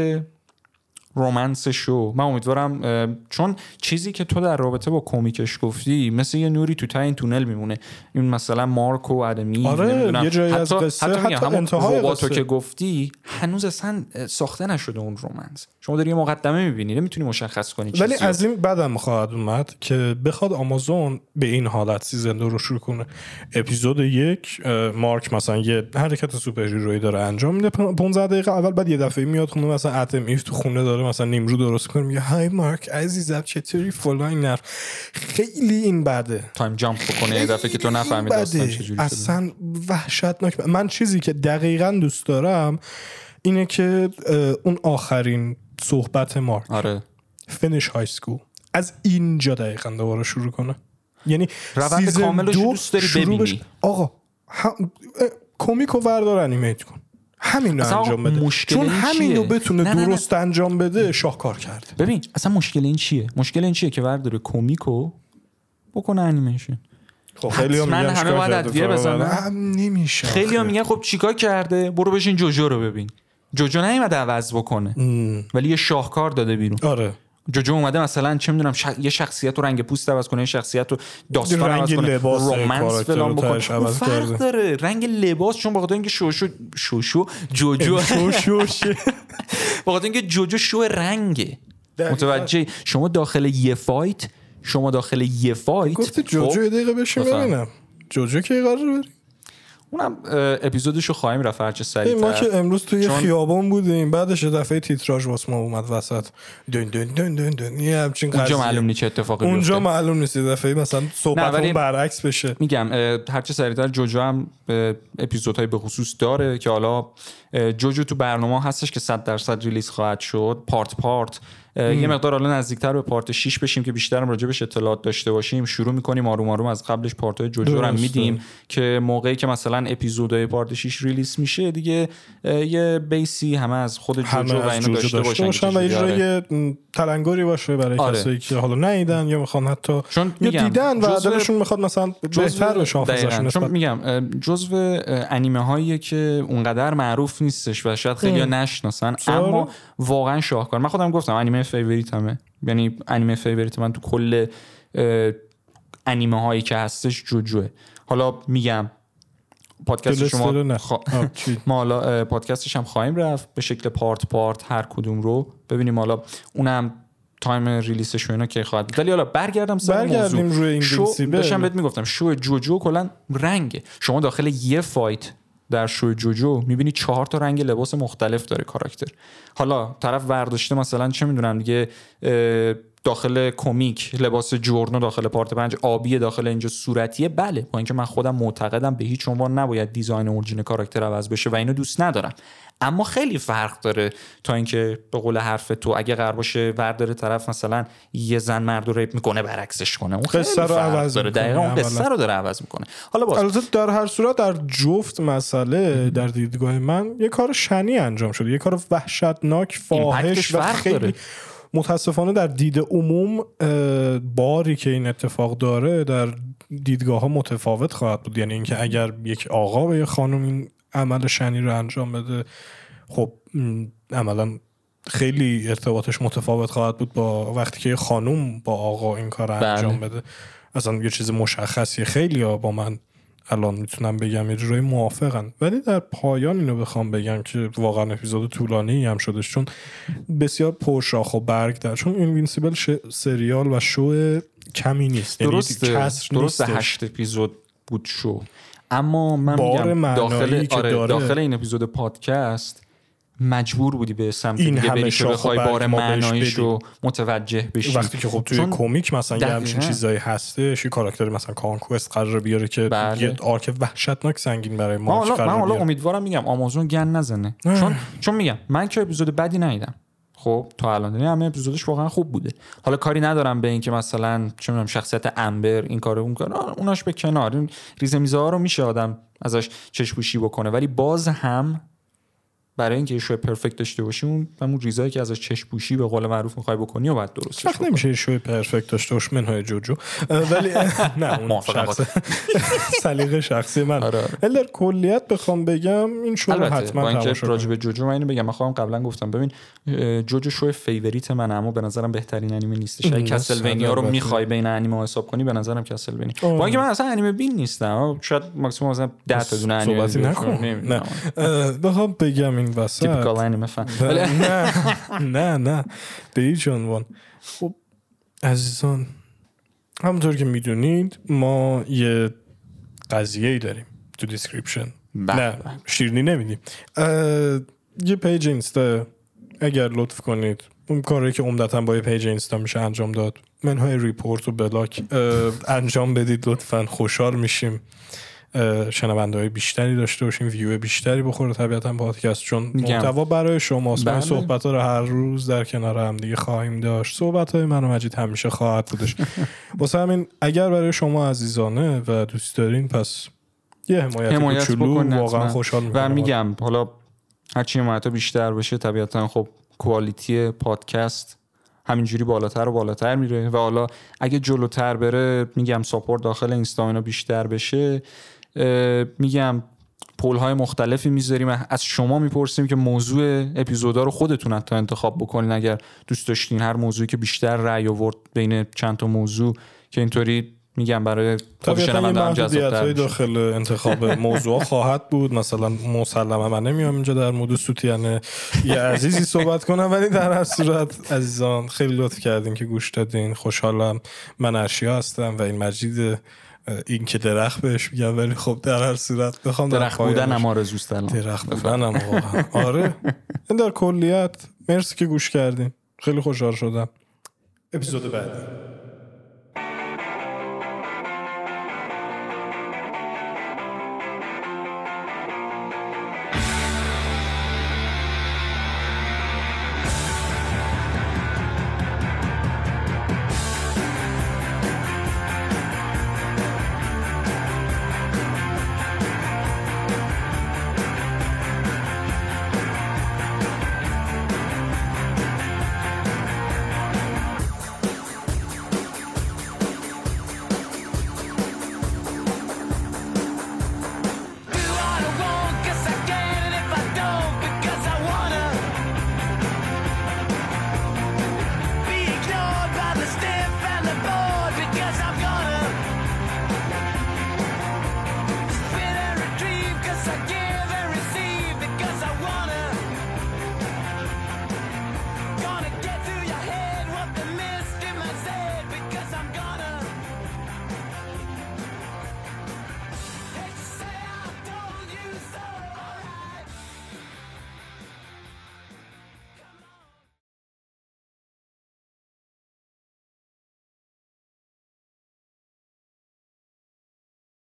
[SPEAKER 2] رومنس شو من امیدوارم چون چیزی که تو در رابطه با کمیکش گفتی مثل یه نوری تو تای این تونل میمونه. این مثلا مارک و ادمی
[SPEAKER 1] آره،. یه جایی از
[SPEAKER 2] حتی
[SPEAKER 1] قصه،
[SPEAKER 2] حتی,
[SPEAKER 1] حتی
[SPEAKER 2] همون
[SPEAKER 1] انتهای قصه.
[SPEAKER 2] که گفتی هنوز اصلا ساخته نشده اون رومنس شما داری یه مقدمه می‌بینی نمی‌تونی مشخص کنی
[SPEAKER 1] ولی از این بدم خواهد اومد که بخواد آمازون به این حالت season دو رو شروع کنه. اپیزود یک مارک مثلا یه حرکت سوپر داره انجام میده. 15 دقیقه اول بعد یه دفعه میاد خونه مثلا اتم ایو تو خونه داره مثلا نیمرو درست کنه میگه hi مارک عزیزم چطوری فلان نرف خیلی این بده.
[SPEAKER 2] time jump بکنه یه دفعه که تو نفهمی داستان. چجوری
[SPEAKER 1] اصلا وحشتناک. من چیزی که دقیقا دوست دارم اینه که اون آخرین صحبت مارک.
[SPEAKER 2] آره.
[SPEAKER 1] فینیش های سکول از اینجا دقیقا دوباره شروع کنه. یعنی
[SPEAKER 2] روند کاملش دوست داری ببینی.
[SPEAKER 1] آقا هم... اه، کمیک رو وردار انیمیت کن. همین رو انجام بده.
[SPEAKER 2] مشکل
[SPEAKER 1] چون همین رو؟ بتونه
[SPEAKER 2] نه، نه، نه.
[SPEAKER 1] درست انجام بده شاهکار کرده.
[SPEAKER 2] ببین اصلا مشکل این چیه؟ مشکل این چیه که ورداره کمیکو بکنه انیمیشن؟
[SPEAKER 1] خب
[SPEAKER 2] خیلی ها میگن همه باید ادویه بزنن.
[SPEAKER 1] هم نمیشه.
[SPEAKER 2] خیلی. میگن خب چیکار کرده؟ برو بشین جوجو رو ببین. جوجو نیومده عوض بکنه.
[SPEAKER 1] ام،
[SPEAKER 2] ولی یه شاهکار داده بیرون.
[SPEAKER 1] آره.
[SPEAKER 2] جوجو اومده مثلا چه می‌دونم ش... یه شخصیت رو رنگ پوست عوض کنه یه شخصیت رو داستان
[SPEAKER 1] رنگ
[SPEAKER 2] عوض کنه
[SPEAKER 1] لباس
[SPEAKER 2] رومنس فلان بکنه فرق. داره رنگ لباس چون بخاطر اینکه شوشو شوشو جوجو
[SPEAKER 1] شو شو شه.
[SPEAKER 2] بخاطر اینکه جوجو شو رنگه. متوجه شما داخل یه فایت شما داخل یه فایت
[SPEAKER 1] گفتی جوجو
[SPEAKER 2] خب،
[SPEAKER 1] یه دقیقه بشین
[SPEAKER 2] بفهم.
[SPEAKER 1] ببینم جوجو کی قرار بریم
[SPEAKER 2] اونم اپیزودشو خواهیم رفت هرچه
[SPEAKER 1] این ما که امروز توی
[SPEAKER 2] چون-
[SPEAKER 1] خیابان بودیم بعدش دفعه تیتراژ واسه ما اومد وسط. دن دن دن دن دن. یه همچین
[SPEAKER 2] اونجا. معلوم نیست چه اتفاقی
[SPEAKER 1] اونجا. معلوم نیست دفعه مثلا صحبت
[SPEAKER 2] ولی-
[SPEAKER 1] برعکس بشه.
[SPEAKER 2] میگم اه، هرچه سریعتر جوجو هم اپیزودهای به خصوص داره که حالا جوجو تو برنامه هستش که 100 درصد ریلیز خواهد شد. پارت پارت. یه مقدار حالا نزدیکتر به پارت 6 بشیم که بیشتر راجبش اطلاعات داشته باشیم شروع می‌کنیم آروم آروم از قبلش پارت های جوجو رو میدیم که موقعی که مثلا اپیزودهای part 6 release میشه دیگه یه base ی همه از خود جوجو و اینو داشته, داشته باشن
[SPEAKER 1] و اجرای تلنگری باشه برای آره. کسایی که حالا ندیدن یا می‌خوان حتی چون یا دیدن و دلشون می‌خواد مثلا بهتر بشه
[SPEAKER 2] چون میگم جزو انیمه هایی که اونقدر معروف نیستش و شاید خیلی نشناسن اما واقعا شاهکار. من خودم گفتم انیمه favorite همه. یعنی انیمه favorite من تو کل انیمه هایی که هستش جوجوه. حالا میگم پادکست شما خوا... ما حالا پادکستش هم خواهیم رفت. به شکل part part هر کدوم رو ببینیم. حالا اونم time release ش و اینا که خواهد ولی حالا برگردم
[SPEAKER 1] سر برگردیم روی شو
[SPEAKER 2] داشتم بهت می‌گفتم شو جوجو کلا رنگه. شما داخل یه fight در شو جوجو می‌بینی چهار تا رنگ لباس مختلف داره کاراکتر. حالا طرف ورداشته مثلا چه می‌دونم دیگه داخل کمیک لباس جورنو داخل پارت پنج آبی داخل اینجا صورتیه. بله با اینکه من خودم معتقدم به هیچ عنوان نباید دیزاین اورجین کاراکتر عوض بشه و اینو دوست ندارم. اما خیلی فرق داره تا اینکه به قول حرف تو اگه قرار باشه ورداره طرف مثلا یه زن مرد رو ریپ می‌کنه برعکسش کنه. اون خیلی
[SPEAKER 1] رو عوض
[SPEAKER 2] داره. دقیقاً اون قصه رو داره عوض می‌کنه.
[SPEAKER 1] حالا باز البته در هر صورت در جفت مسئله در دیدگاه من یه کار شنی انجام شده. یه کار وحشتناک فاحش و خیلی داره. متاسفانه در دید عموم باری که این اتفاق داره در دیدگاه ها متفاوت خواهد بود یعنی اینکه اگر یک آقا به یک خانم این عمل شنی رو انجام بده خب عملا خیلی ارتباطش متفاوت خواهد بود با وقتی که خانوم با آقا این کار بله. انجام بده اصلا یه چیز مشخصی خیلی ها با من الان می‌تونم بگم یه جورایی موافقن. ولی در پایان اینو بخوام بگم که واقعا اپیزود طولانی هم شدش چون بسیار پرشاخ و برگ در چون Invincible سریال و شو کمی نیست.
[SPEAKER 2] یعنی درسته. درست هشت اپیزود بود شو. اما من میگم داخل, آره داخل این اپیزود پادکست مجبور بودی به سمت این دیگه بری که بخوای بار معنایش رو متوجه بشی.
[SPEAKER 1] وقتی که خب توی کمیک مثلا یه همچین چیزایی هستش یه کاراکتر مثلا Conquest قرار بیاره که بله. یه arc وحشتناک سنگین برای ما
[SPEAKER 2] من حالا امیدوارم میگم آمازون گند نزنه. چون چون میگم من که اپیزود بدی ندیدم. خب تا الان. یعنی همه اپیزودش واقعا خوب بوده. حالا کاری ندارم به اینکه مثلا چه می‌دونم شخصیت امبر این کارو اون کار اوناش به کنار. این ریزه میزه ها رو میشه آدم ازش چشپوشی بکنه. ولی باز هم برای اینکه شو پرفکت داشته باشی اون همون ریزایی که ازش چشم پوشی به قول معروف می‌خوای بکنی و بعد درستش
[SPEAKER 1] کنی نمیشه شو پرفکت داشته باش منهای جوجو. ولی نه اون شخص سلیقه شخصی من. آره. در کلیت بخوام بگم این شو حتما
[SPEAKER 2] تماشا راجع به جوجو من اینو بگم من خودم قبلا گفتم ببین جوجو show favorite من اما به نظرم بهترین انیمه نیستش. اگه کسلوینیا رو می‌خوای بین انیمه حساب کنی به نظرم کسلوینیا. با اینکه من اصلا انیمه بین نیستم شاید ماکسیمم مثلا 10 تا دونه انیمه
[SPEAKER 1] نه. بخوام بگم این وسط. نه نه نه به هیچ عنوان. خب عزیزان همونطور که می‌دونید ما یه قضیه ای داریم تو description. بله، نه بله. شیرنی نمیدیم. یه page اینستا اگر لطف کنید. اون کاری که عمدتا با یه page اینستا میشه انجام داد. منهای report و block انجام بدید لطفا. خوشحال میشیم. شنونده های بیشتری داشته باشیم ویو بیشتری بخوره طبیعتا پادکست چون محتوا برای شماست بله. صحبت ها رو هر روز در کنار هم دیگه خواهیم داشت. صحبت های من و مجید همیشه خواهد بودش. واسه همین اگر برای شما عزیزانه و دوست دارین پس یه حمایت, حمایت واقعا خوشحال
[SPEAKER 2] و میگم حالا هرچی حمایت بیشتر بشه طبیعتا خب کوالیتی پادکست همینجوری بالاتر و بالاتر میره. و حالا اگه جلوتر بره میگم ساپورت داخل اینستا بیشتر بشه. میگم پول های مختلفی می‌ذاریم. از شما می‌پرسیم که موضوع اپیزودا رو خودتون حتی انتخاب بکنین. اگر دوست داشتین هر موضوعی که بیشتر رأی آورد بین چند تا موضوع که اینطوری میگم برای
[SPEAKER 1] خود شنونده هم جذاب‌تر داخل انتخاب موضوع خواهد بود. مثلا مسلما من نمیام اینجا در مورد سوتیان یه عزیزی صحبت کنم ولی در هر صورت عزیزان خیلی لطف کردین که گوش دادین. خوشحالم. من ارشیا هستم و این مجید این که درخت بهش میگم ولی خب در هر صورت بخوام
[SPEAKER 2] درخت بودن هم آرزوست
[SPEAKER 1] درخت بودن هم آره. این در کلیت مرسی که گوش کردین. خیلی خوشحال شدم. اپیزود بعدی.